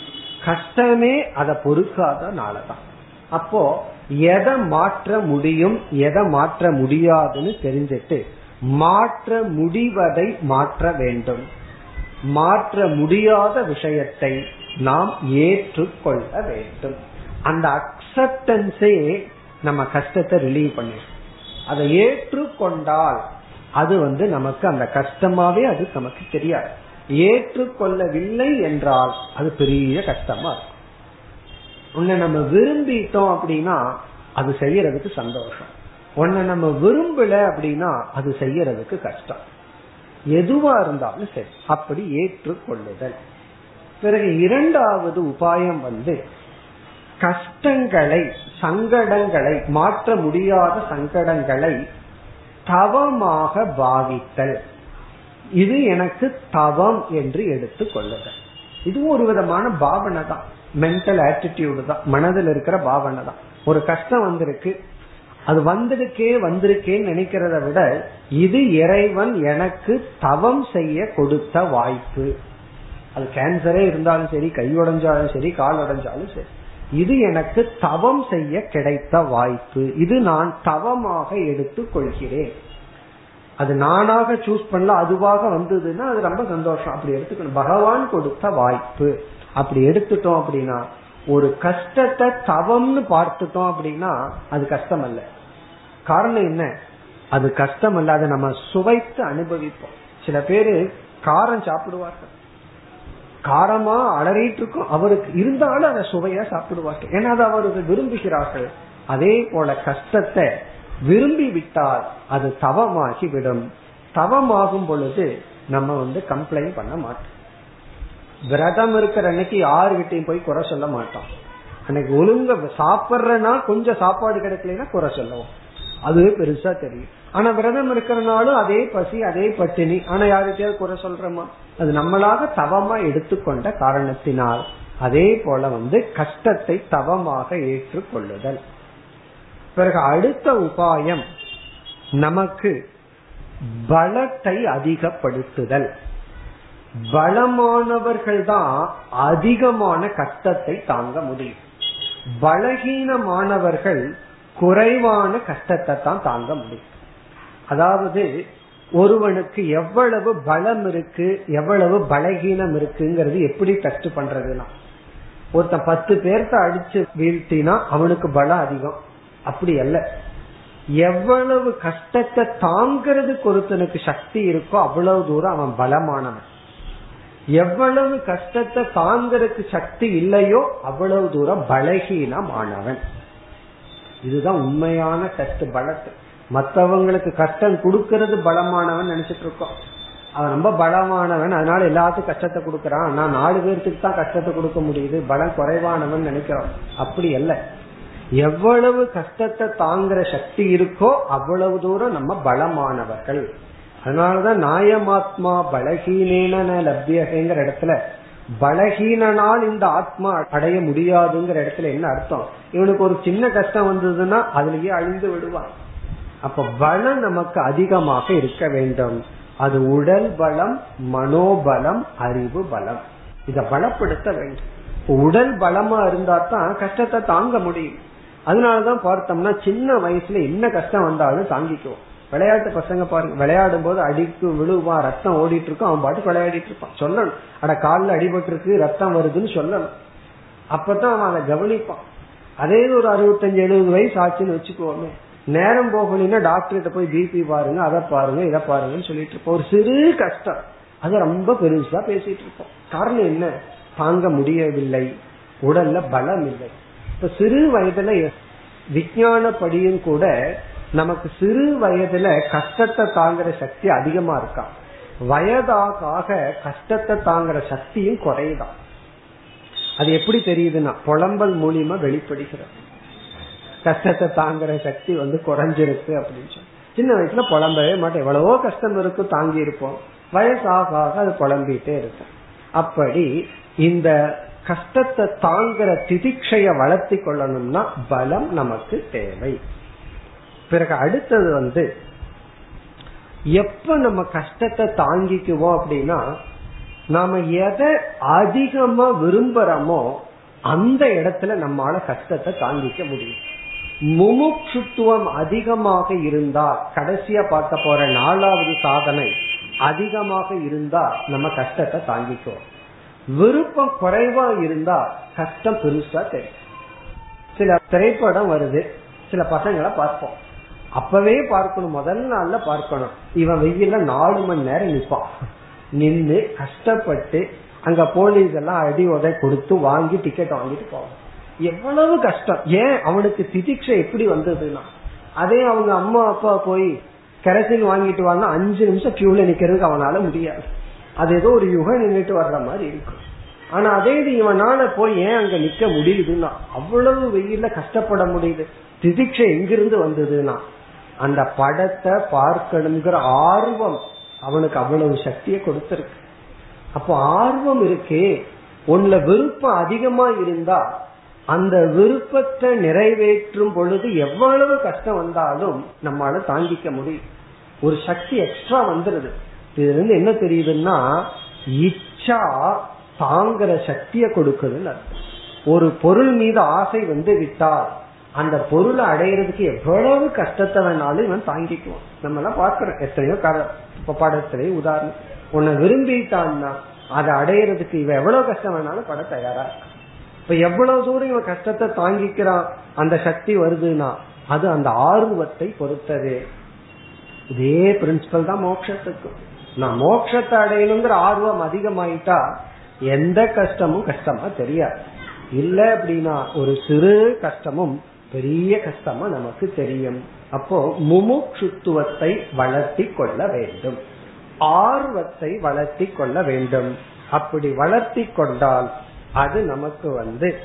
கஷ்டமே அதை பொறுக்காதனாலதான் அப்போ எதை மாற்ற முடியும் எதை மாற்ற முடியாதுன்னு தெரிஞ்சிட்டு மாற்ற முடிவதை மாற்ற வேண்டும். மாற்ற முடியாத விஷயத்தை நாம் ஏற்றுக்கொள்ள வேண்டும். அந்த அக்செப்டன்ஸே நம்ம கஷ்டத்தை ரிலீவ் பண்ணிடும் அதை ஏற்றுக்கொண்டால் அது வந்து நமக்கு அந்த கஷ்டமாவே அது நமக்கு தெரியாது. ஏற்றுக்கொள்ளவில்லை என்றால் அது பெரிய கஷ்டமா இருக்கும். உன்னை நம்ம விரும்பிட்டோம் அப்படின்னா அது செய்யறதுக்கு சந்தோஷம். உன்னை நம்ம விரும்பல அப்படின்னா அது செய்யறதுக்கு கஷ்டம். எதுவா இருந்தாலும் சரி அப்படி ஏற்றுக்கொள்ளுதல். பிறகு இரண்டாவது உபாயம் வந்து கஷ்டங்களை சங்கடங்களை மாற்ற முடியாத சங்கடங்களை தவமாக பாவித்தல். இது எனக்கு தவம் என்று எடுத்துக் கொள்ளுதல். இதுவும் ஒரு விதமான பாவனை தான். மென்டல் ஆட்டிடியூடு தான். மனதில் இருக்கிற பாவனை தான். ஒரு கஷ்டம் வந்திருக்கு. அது வந்திருக்கே வந்திருக்கேன்னு நினைக்கிறத விட இது இறைவன் எனக்கு தவம் செய்ய கொடுத்த வாய்ப்பு. அது கேன்சரே இருந்தாலும் சரி கை உடைஞ்சாலும் சரி கால் உடைஞ்சாலும் சரி. இது எனக்கு தவம் செய்ய கிடைத்த வாய்ப்பு. இது நான் தவமாக எடுத்துக் கொள்கிறேன். அது நானாக சூஸ் பண்ணல அதுவாக வந்ததுன்னா அது ரொம்ப சந்தோஷம். அப்படி எடுத்துக்கணும். பகவான் கொடுத்த வாய்ப்பு. அப்படி எடுத்துட்டோம் அப்படின்னா ஒரு கஷ்டத்தை தவம்னு பார்த்துட்டோம் அப்படின்னா அது கஷ்டம் அல்ல காரணம் என்ன? அது கஷ்டம் அல்ல அதை நம்ம சுவைத்து அனுபவிப்போம். சில பேரு காரம் சாப்பிடுவார்கள். காரமா அலறிட்டு இருக்கும். அவருக்கு இருந்தாலும் அதை சுவையா சாப்பிடுவார்கள். ஏன்னா அதை அவருக்கு விரும்புகிறார்கள். அதே போல கஷ்டத்தை விரும்பி விட்டால் அது தவமாகி விடும் தவமாகும் பொழுது நம்ம வந்து கம்ப்ளைண்ட் பண்ண மாட்டோம். விரதம் இருக்கிற அன்னைக்கு யாருகிட்டையும் போய் குறை சொல்ல மாட்டோம். அன்னைக்கு ஒழுங்க சாப்பிட்றனா கொஞ்சம் சாப்பாடு கிடைக்கலன்னா குறை சொல்லுவோம். அதுவே பெருசா தெரியும். ஆனா விரதம் இருக்கிறனாலும் அதே பசி அதே பட்டினி. ஆனா யாருக்கையாவது குறை சொல்றோமா? அது நம்மளாக தவமா எடுத்துக்கொண்ட காரணத்தினால். அதே போல வந்து கஷ்டத்தை தவமாக ஏற்றுக்கொள்ளுதல். பிறகு அடுத்த உபாயம் நமக்கு பலத்தை அதிகப்படுத்துதல். பலமானவர்கள் தான் அதிகமான கஷ்டத்தை தாங்க முடியும். பலகீனமானவர்கள் குறைவான கஷ்டத்தை தான் தாங்க முடியும். அதாவது ஒருவனுக்கு எவ்வளவு பலம் இருக்கு எவ்வளவு பலகீனம் இருக்குங்கிறது எப்படி டெஸ்ட் பண்றதுனா ஒருத்தன் பத்து பேர்த்த அடிச்சு வீழ்த்தினா அவனுக்கு பலம் அதிகம். அப்படி அல்ல. எவ்வளவு கஷ்டத்தை தாங்கிறதுக்கு ஒருத்தனுக்கு சக்தி இருக்கோ அவ்வளவு தூரம் அவன் பலமானவன். எவ்வளவு கஷ்டத்தை தாங்கிறதுக்கு சக்தி இல்லையோ அவ்வளவு தூரம் பலகீனமானவன். இதுதான் உண்மையான டெஸ்ட் பலத்தை. மற்றவங்களுக்கு கஷ்டம் கொடுக்கறது பலமானவன் நினைச்சிட்டு இருக்கோம். அவன் ரொம்ப பலமானவன் அதனால எல்லாத்துக்கும் கஷ்டத்தை கொடுக்கறான். நான் நாலு பேர்த்துக்கு தான் கஷ்டத்தை கொடுக்க முடியுது. பலம் குறைவானவன் நினைக்கிறோம். அப்படி அல்ல. எவ்வளவு கஷ்டத்தை தாங்குற சக்தி இருக்கோ அவ்வளவு தூரம் நம்ம பலமானவர்கள். அதனாலதான் நாயமாத்மா பலகீனேன லப்யகைங்கிற இடத்துல பலகீனனால் இந்த ஆத்மா அடைய முடியாதுங்கிற இடத்துல என்ன அர்த்தம்? இவனுக்கு ஒரு சின்ன கஷ்டம் வந்ததுன்னா அதுலயே அழிந்து விடுவான். அப்ப பலம் நமக்கு அதிகமாக இருக்க வேண்டும். அது உடல் பலம் மனோபலம் அறிவு பலம் இத பலப்படுத்த வேண்டும். உடல் பலமா இருந்தா தான் கஷ்டத்தை தாங்க முடியும். அதனாலதான் பார்த்தோம்னா சின்ன வயசுல என்ன கஷ்டம் வந்தாலும் தாங்கிக்குவோம். விளையாட்டு பசங்க பாருங்க விளையாடும் போது அடிக்கு விழுவான் ரத்தம் ஓடிட்டு இருக்கும் அவன் பாட்டு விளையாடிட்டு இருப்பான் சொல்லணும். அட காலில் அடிபட்டு இருக்கு ரத்தம் வருதுன்னு சொல்லணும். அப்பதான் அவன் அதை கவனிப்பான். அதே ஒரு அறுபத்தஞ்சு எழுபது வயசு ஆச்சுன்னு வச்சுக்கோமே. நேரம் போகலைன்னா டாக்டர்கிட்ட போய் பிபி பாருங்க அதை பாருங்க இதை பாருங்கன்னு சொல்லிட்டு இருப்போம். ஒரு சிறு கஷ்டம். அது ரொம்ப பெருசா பேசிட்டு இருப்போம். காரணம் என்ன? தாங்க முடியவில்லை. உடல்ல பலம் இல்லை. இப்ப சிறு வயதுல விஞ்ஞானப்படியும் கூட நமக்கு சிறு வயதுல கஷ்டத்தை தாங்குற சக்தி அதிகமா இருக்கா? வயதாக கஷ்டத்தை தாங்குற சக்தியும் குறையுதான் அது எப்படி தெரியுதுன்னா புலம்பல் மூலியமா வெளிப்படுகிறது. கஷ்டத்தை தாங்குற சக்தி வந்து குறைஞ்சிருக்கு அப்படின்னு சொல்லி சின்ன வயசுல புலம்பவே மாட்டோம் எவ்வளவோ கஷ்டம் இருக்கும் தாங்கி இருப்போம் வயசாக ஆக அது புலம்பிட்டே இருக்கும் அப்படி இந்த கஷ்டத்தை தாங்குற திதிக்ஷைய வளர்த்தி கொள்ளணும்னா பலம் நமக்கு தேவை. பிறகு அடுத்தது வந்து எப்ப நம்ம கஷ்டத்தை தாங்கிக்குவோம் அப்படின்னா நாம எதை அதிகமா விரும்புறோமோ அந்த இடத்துல நம்மால கஷ்டத்தை தாங்கிக்க முடியும். முமுட்சுத்துவம் அதிகமாக இருந்தால் கடைசியா பார்க்க போற நாலாவது சாதனை அதிகமாக இருந்தா நம்ம கஷ்டத்தை தாங்கிக்குவோம். விருப்பம் குறைவா இருந்தா கஷ்டம் பெருசா தெரியும். சில திரைப்படம் வருது சில பசங்களை பார்ப்போம். அப்பவே பார்க்கணும் முதல் நாள்ல பார்க்கணும். இவன் வெயில நாலு மணி நேரம் நிற்பான் நின்று கஷ்டப்பட்டு அங்க போலீஸ் எல்லாம் அடி உதை கொடுத்து வாங்கி டிக்கெட் வாங்கிட்டு போவான். எவ்வளவு கஷ்டம். ஏன் அவனுக்கு திதிக்ஷை எப்படி வந்ததுன்னா அதே அவங்க அம்மா அப்பா போய் கெரசின் வாங்கிட்டு வாங்க அஞ்சு நிமிஷம் கியூல நிக்கிறதுக்கு அவனால முடியாது. அது ஏதோ ஒரு யுகம் நின்றுட்டு வர்ற மாதிரி இருக்கும். ஆனா அதே இது இவனால போய் ஏன் அங்க நிக்க முடியுதுன்னா அவ்வளவு வெயில கஷ்டப்பட முடியுது. திதிக்ஷை எங்கிருந்து வந்ததுன்னா அந்த படத்தை பார்க்கணுங்கிற ஆர்வம் அவனுக்கு அவ்வளவு சக்தியை கொடுத்திருக்கு. அப்போ ஆர்வம் இருக்கே உன்ல விருப்பம் அதிகமா இருந்தா அந்த விருப்பத்தை நிறைவேற்றும் பொழுது எவ்வளவு கஷ்டம் வந்தாலும் நம்மால தாங்கிக்க முடியும். ஒரு சக்தி எக்ஸ்ட்ரா வந்துருது. இதுல இருந்து என்ன தெரியுதுன்னா இச்சா தாங்குற சக்தியை கொடுக்குதுன்னு ஒரு பொருள் மீது ஆசை வந்து விட்டால் அந்த பொருளை அடையிறதுக்கு எவ்வளவு கஷ்டத்தை வேணாலும் இவன் தாங்கிக்குவான். நம்ம எல்லாம் பாக்குறோம் எத்தனையோ படத்திலேயே உதாரணம். உன்னை விரும்பிட்டான்னா அதை அடையிறதுக்கு இவன் எவ்வளவு கஷ்டம் வேணாலும் பட தயாரா இப்ப எவ்வளவு தூரம் இவன் கஷ்டத்தை தாங்கிக்கிறான் அந்த சக்தி வருதுன்னா அது அந்த ஆர்வத்தை பொறுத்தது. இதே பிரின்சிபல் தான் மோட்சத்துக்கு. நான் மோட்சத்தை அடையணுங்கிற ஆர்வம் அதிகமாயிட்டா எந்த கஷ்டமும் கஷ்டமா தெரியாது. இல்ல அப்படின்னா ஒரு சிறு கஷ்டமும் பெரிய கஷ்டமா நமக்கு தெரியும். அப்போ முமுட்சுத்துவத்தை வளர்த்தி கொள்ள வேண்டும். ஆர்வத்தை வளர்த்தி கொள்ள வேண்டும். அப்படி வளர்த்தி கொண்டால் அது நமக்கு வந்து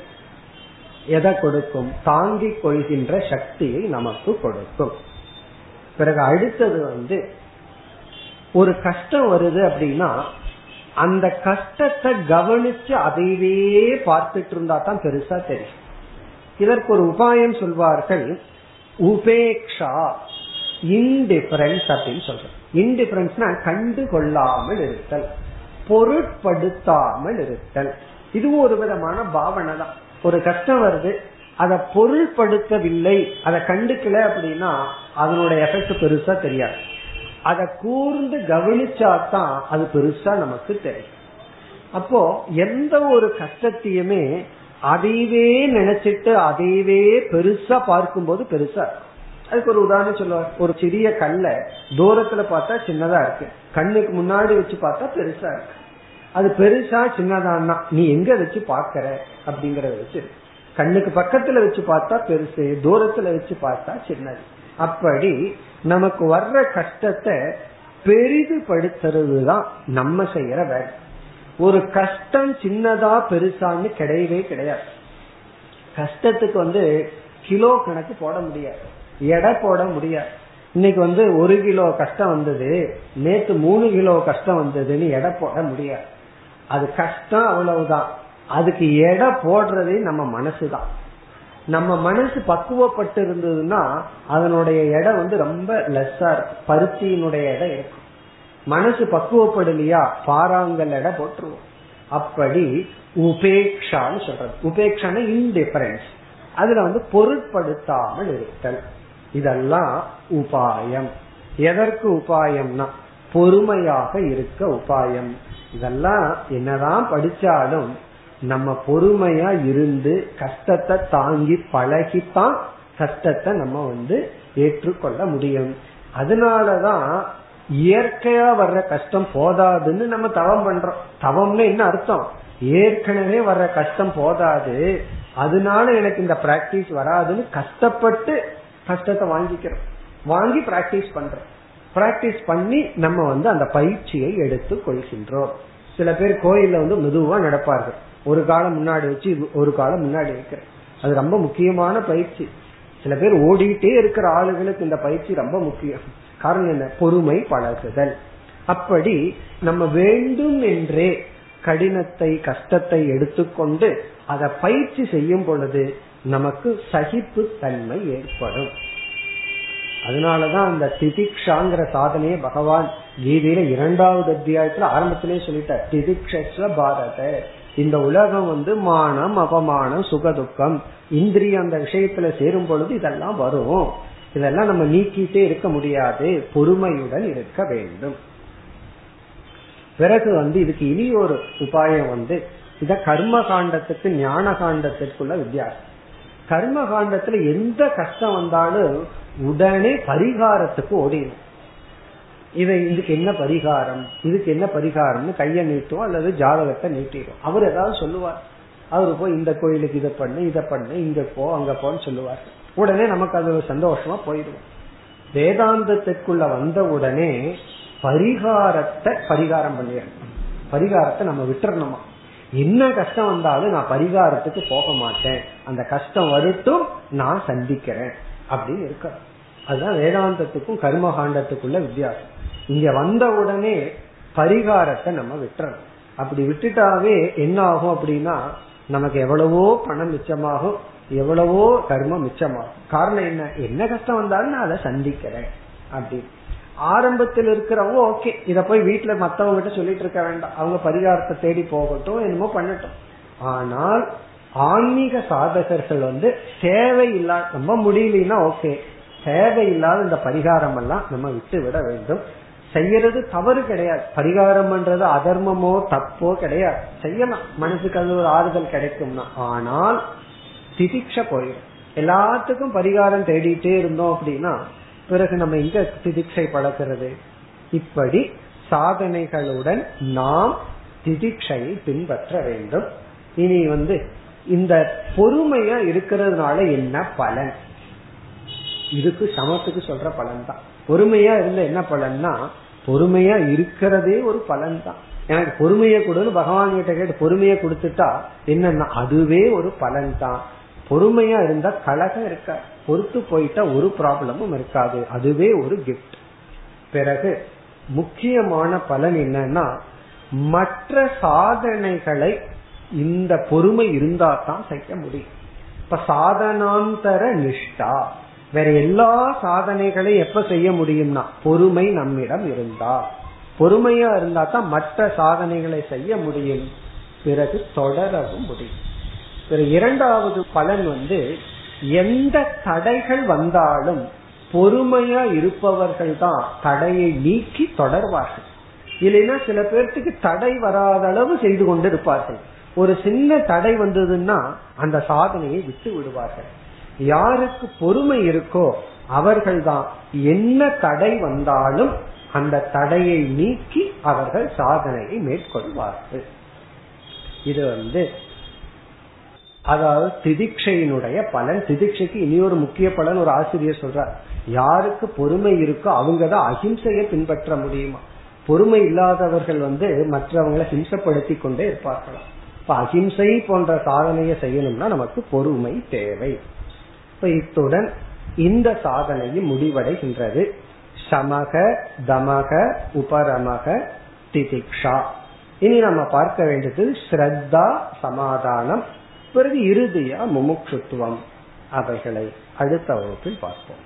எதை கொடுக்கும்? தாங்கிக் கொள்கின்ற சக்தியை நமக்கு கொடுக்கும். பிறகு அடுத்தது வந்து ஒரு கஷ்டம் வருது அப்படின்னா அந்த கஷ்டத்தை கவனிச்சு அதைவே பார்த்துட்டு இருந்தா தான் பெருசா தெரியும். இதற்கு ஒரு உபாயம் சொல்வார்கள் உபேக்ஷா இன்டிஃபரன்ஸ் அப்படின்னு சொல்றோம் இன்டிஃபரன்ஸ்னா கண்டு கொள்ளாமல் இருத்தல் பொருட்படுத்தாமல் இருத்தல். இதுவும் ஒரு விதமான பாவனை தான். ஒரு கஷ்டம் வருது அதை பொருள்படுத்தவில்லை அதை கண்டுக்கல அப்படின்னா அதனுடைய எஃபெக்ட் பெருசா தெரியாது. அதை கூர்ந்து கவனிச்சாதான் அது பெருசா நமக்கு தெரியும். அப்போ எந்த ஒரு கஷ்டத்தையுமே அதையவே நினைச்சிட்டு அதையவே பெருசா பார்க்கும்போது பெருசா அதுக்கு ஒரு உதாரணம் சொல்லுவார். ஒரு சிறிய கல்ல தூரத்துல பார்த்தா சின்னதா இருக்கு. கண்ணுக்கு முன்னாடி வச்சு பார்த்தா பெருசா இருக்கு. அது பெருசா சின்னதான்னா நீ எங்க வச்சு பாக்கற அப்படிங்கறத வச்சு. கண்ணுக்கு பக்கத்துல வச்சு பார்த்தா பெருசு தூரத்துல வச்சு பார்த்தா சின்னது. அப்படி நமக்கு வர்ற கஷ்டத்தை பெரிதுபடுத்துறது தான் நம்ம செய்யற வேலை. ஒரு கஷ்டம் சின்னதா பெருசான்னு கிடையவே கிடையாது. கஷ்டத்துக்கு வந்து கிலோ கணக்கு போட முடியாது. எடை போட முடியாது. இன்னைக்கு வந்து ஒரு கிலோ கஷ்டம் வந்தது நேத்து மூணு கிலோ கஷ்டம் வந்ததுன்னு எடை போட முடியாது. அது கஷ்டம் அவ்வளவுதான். அதுக்கு எடை போடுறதே நம்ம மனசு தான் நம்ம மனசு பக்குவப்பட்டு இருந்ததுன்னா அதனுடைய எடை வந்து ரொம்ப லெஸ்ஸா இருக்கும். பருத்தியினுடைய எடை இருக்கும். மனசு பக்குவப்படலையா பாறாங்கல் எடை போட்டுருவோம். அப்படி உபேக்ஷான்னு சொல்றது. உபேக்ஷான இன்டிஃபரன்ஸ் அதுல வந்து பொருட்படுத்தாமல் இருத்தல். இதெல்லாம் உபாயம். எதற்கு உபாயம்னா பொறுமையாக இருக்க உபாயம். இதெல்லாம் என்னதான் படிச்சாலும் நம்ம பொறுமையா இருந்து கஷ்டத்தை தாங்கி பழகித்தான் கஷ்டத்தை நம்ம வந்து ஏற்றுக்கொள்ள முடியும். அதனாலதான் இயற்கையா வர்ற கஷ்டம் போதாதுன்னு நம்ம தவம் பண்றோம். தவம்னு என்ன அர்த்தம்? ஏற்கனவே வர்ற கஷ்டம் போதாது. அதனால எனக்கு இந்த பிராக்டிஸ் வராதுன்னு கஷ்டப்பட்டு கஷ்டத்தை வாங்கிக்கிறோம். வாங்கி பிராக்டிஸ் பண்றோம். பிராக்டிஸ் பண்ணி நம்ம வந்து அந்த பயிற்சியை எடுத்து கொள்கின்றோம். சில பேர் கோயில்ல வந்து மெதுவா நடப்பார்கள். ஒரு காலம் முன்னாடி வச்சு ஒரு காலம் முன்னாடி வைக்கிற அது ரொம்ப முக்கியமான பயிற்சி. சில பேர் ஓடிட்டே இருக்கிற ஆளுகளுக்கு இந்த பயிற்சி ரொம்ப முக்கியம். காரணம் என்ன? பொறுமை பழகுதல். அப்படி நம்ம வேண்டும் என்றே கடினத்தை கஷ்டத்தை எடுத்துக்கொண்டு அதை பயிற்சி செய்யும் பொழுது நமக்கு சகிப்பு தன்மை ஏற்படும். அதனாலதான் அந்த திதிக்ஷாங்கிற சாதனையை பகவான் கீதையில இரண்டாவது அத்தியாயத்துல ஆரம்பத்திலே சொல்லிட்டார். திதிக்ஷ பாரத. இந்த உலகம் வந்து மானம் அபமானம் சுகதுக்கம் இந்திரியம் அந்த விஷயத்துல சேரும் பொழுது இதெல்லாம் வரும். இதெல்லாம் நம்ம நீக்கிட்டே இருக்க முடியாது. பொறுமையுடன் இருக்க வேண்டும். பிறகு வந்து இதுக்கு இனி ஒரு உபாயம் வந்து இத கர்ம காண்டத்துக்கு ஞான காண்டத்திற்குள்ள வித்தியாசம். கர்ம காண்டத்துல எந்த கஷ்டம் வந்தாலும் உடனே பரிகாரத்துக்கு ஓடிடும். இதை இதுக்கு என்ன பரிகாரம்? இதுக்கு என்ன பரிகாரம்னு கையை நீட்டும் அல்லது ஜாதகத்தை நீட்டிடும். அவர் ஏதாவது சொல்லுவார். அவரு போய் இந்த கோயிலுக்கு இதை பண்ணு இதை பண்ணு இங்க போ அங்க போன்னு சொல்லுவார். உடனே நமக்கு அது சந்தோஷமா போயிடுவோம் வேதாந்தத்திற்குள்ள வந்த உடனே பரிகாரத்தை பரிகாரம் பண்ணிடணும். பரிகாரத்தை நம்ம விட்டுறணுமா? என்ன கஷ்டம் வந்தாலும் நான் பரிகாரத்துக்கு போக மாட்டேன். அந்த கஷ்டம் வரட்டும் நான் சந்திக்கிறேன். அப்படின்னு இருக்க? அதுதான் வேதாந்தத்துக்கும் கர்மகாண்டத்துக்குள்ள வித்தியாசம். இங்க வந்த உடனே பரிகாரத்தை நம்ம விட்டுறோம் அப்படி விட்டுட்டாவே என்ன ஆகும் அப்படின்னா நமக்கு எவ்வளவோ பணம் மிச்சமாகும் எவ்வளவோ கர்மம் மிச்சமாகும். காரணம் என்ன? என்ன கஷ்டம் வந்தாலும் நான் அதை சந்திக்கிறேன் அப்படின்னு. ஆரம்பத்தில் இருக்கிறவங்க ஓகே இத போய் வீட்டுல மத்தவங்க கிட்ட சொல்லிட்டு இருக்க வேண்டாம். அவங்க பரிகாரத்தை தேடி போகட்டும் என்னமோ பண்ணட்டும். ஆனால் ஆன்மீக சாதகர்கள் வந்து சேவை இல்லாத ரொம்ப முடியலன்னா ஓகே சேவை இல்லாத இந்த பரிகாரம் எல்லாம் நம்ம விட்டு விட வேண்டும். செய்யறது தவறு கிடையாது. பரிகாரம் பண்றது அதர்மமோ தப்போ கிடையாது. செய்யலாம். மனசுக்கு அது ஒரு ஆறுதல் கிடைக்கும்னா. ஆனால் திதிக்ஷ போயிடும். எல்லாத்துக்கும் பரிகாரம் தேடிட்டே இருந்தோம் அப்படின்னா பிறகு நம்ம எங்க திதிக்ஷை பழக்கிறது இப்படி சாதனைகளுடன் நாம் திதிக்ஷையை பின்பற்ற வேண்டும். இனி வந்து இந்த பொறுமையா இருக்கிறதுனால என்ன பலன்? இதுக்கு சமத்துக்கு சொல்ற பலன் தான் பொறுமையா இருந்த என்ன பலன்னா பொறுமையா இருக்கிறதே ஒரு பலன் தான் எனக்கு பொறுமையை கொடுன்னு பகவான் கிட்ட கேட்டு பொறுமையை கொடுத்துட்டா என்னன்னா அதுவே ஒரு பலன் தான் பொறுமையா இருந்தா கழகம் இருக்க? பொறுத்து போயிட்டா ஒரு ப்ராப்ளமும் இருக்காது. அதுவே ஒரு கிஃப்ட் பிறகு முக்கியமான பலன் என்னன்னா மற்ற சாதனைகளை இந்த பொறுமை இருந்தா தான் செய்ய முடியும். இப்ப சாதனாந்தர நிஷ்டா. வேற எல்லா சாதனைகளையும் எப்ப செய்ய முடியும்னா பொறுமை நம்மிடம் இருந்தா. பொறுமையா இருந்தா தான் மற்ற சாதனைகளை செய்ய முடியும். பிறகு தொடரவும் முடியும். இரண்டாவது பலன் வந்து எந்த தடைகள் வந்தாலும் பொறுமையா இருப்பவர்கள் தான் தடையை நீக்கி தொடர்வார்கள். இல்லைன்னா சில பேர்த்துக்கு தடை வராத அளவு செய்து கொண்டு இருப்பார்கள். ஒரு சின்ன தடை வந்ததுன்னா அந்த சாதனையை விட்டு விடுவார்கள். யாருக்கு பொறுமை இருக்கோ அவர்கள்தான் என்ன தடை வந்தாலும் அந்த தடையை நீக்கி அவர்கள் சாதனையை மேற்கொள்வார்கள். இது வந்து அதாவது திதிக்ஷையினுடைய பலன். திதிக்ஷைக்கு இனி ஒரு முக்கிய பலன் ஒரு ஆசிரியர் சொல்றார். யாருக்கு பொறுமை இருக்கோ அவங்க தான் அஹிம்சையை பின்பற்ற முடியுமா? பொறுமை இல்லாதவர்கள் வந்து மற்றவங்களை ஹிம்சப்படுத்தி கொண்டே இருப்பார்களாம். இப்ப அஹிம்சை போன்ற சாதனையை செய்யணும்னா நமக்கு பொறுமை தேவை. இப்ப இத்துடன் இந்த சாதனையும் முடிவடைகின்றது. சமக தமக உபரமக திதிக்ஷா. இனி நம்ம பார்க்க வேண்டியது ஸ்ரத்தா சமாதானம் பிறகு இறுதியா முமுட்சுத்துவம். அவைகளை அடுத்த வகுப்பில் பார்ப்போம்.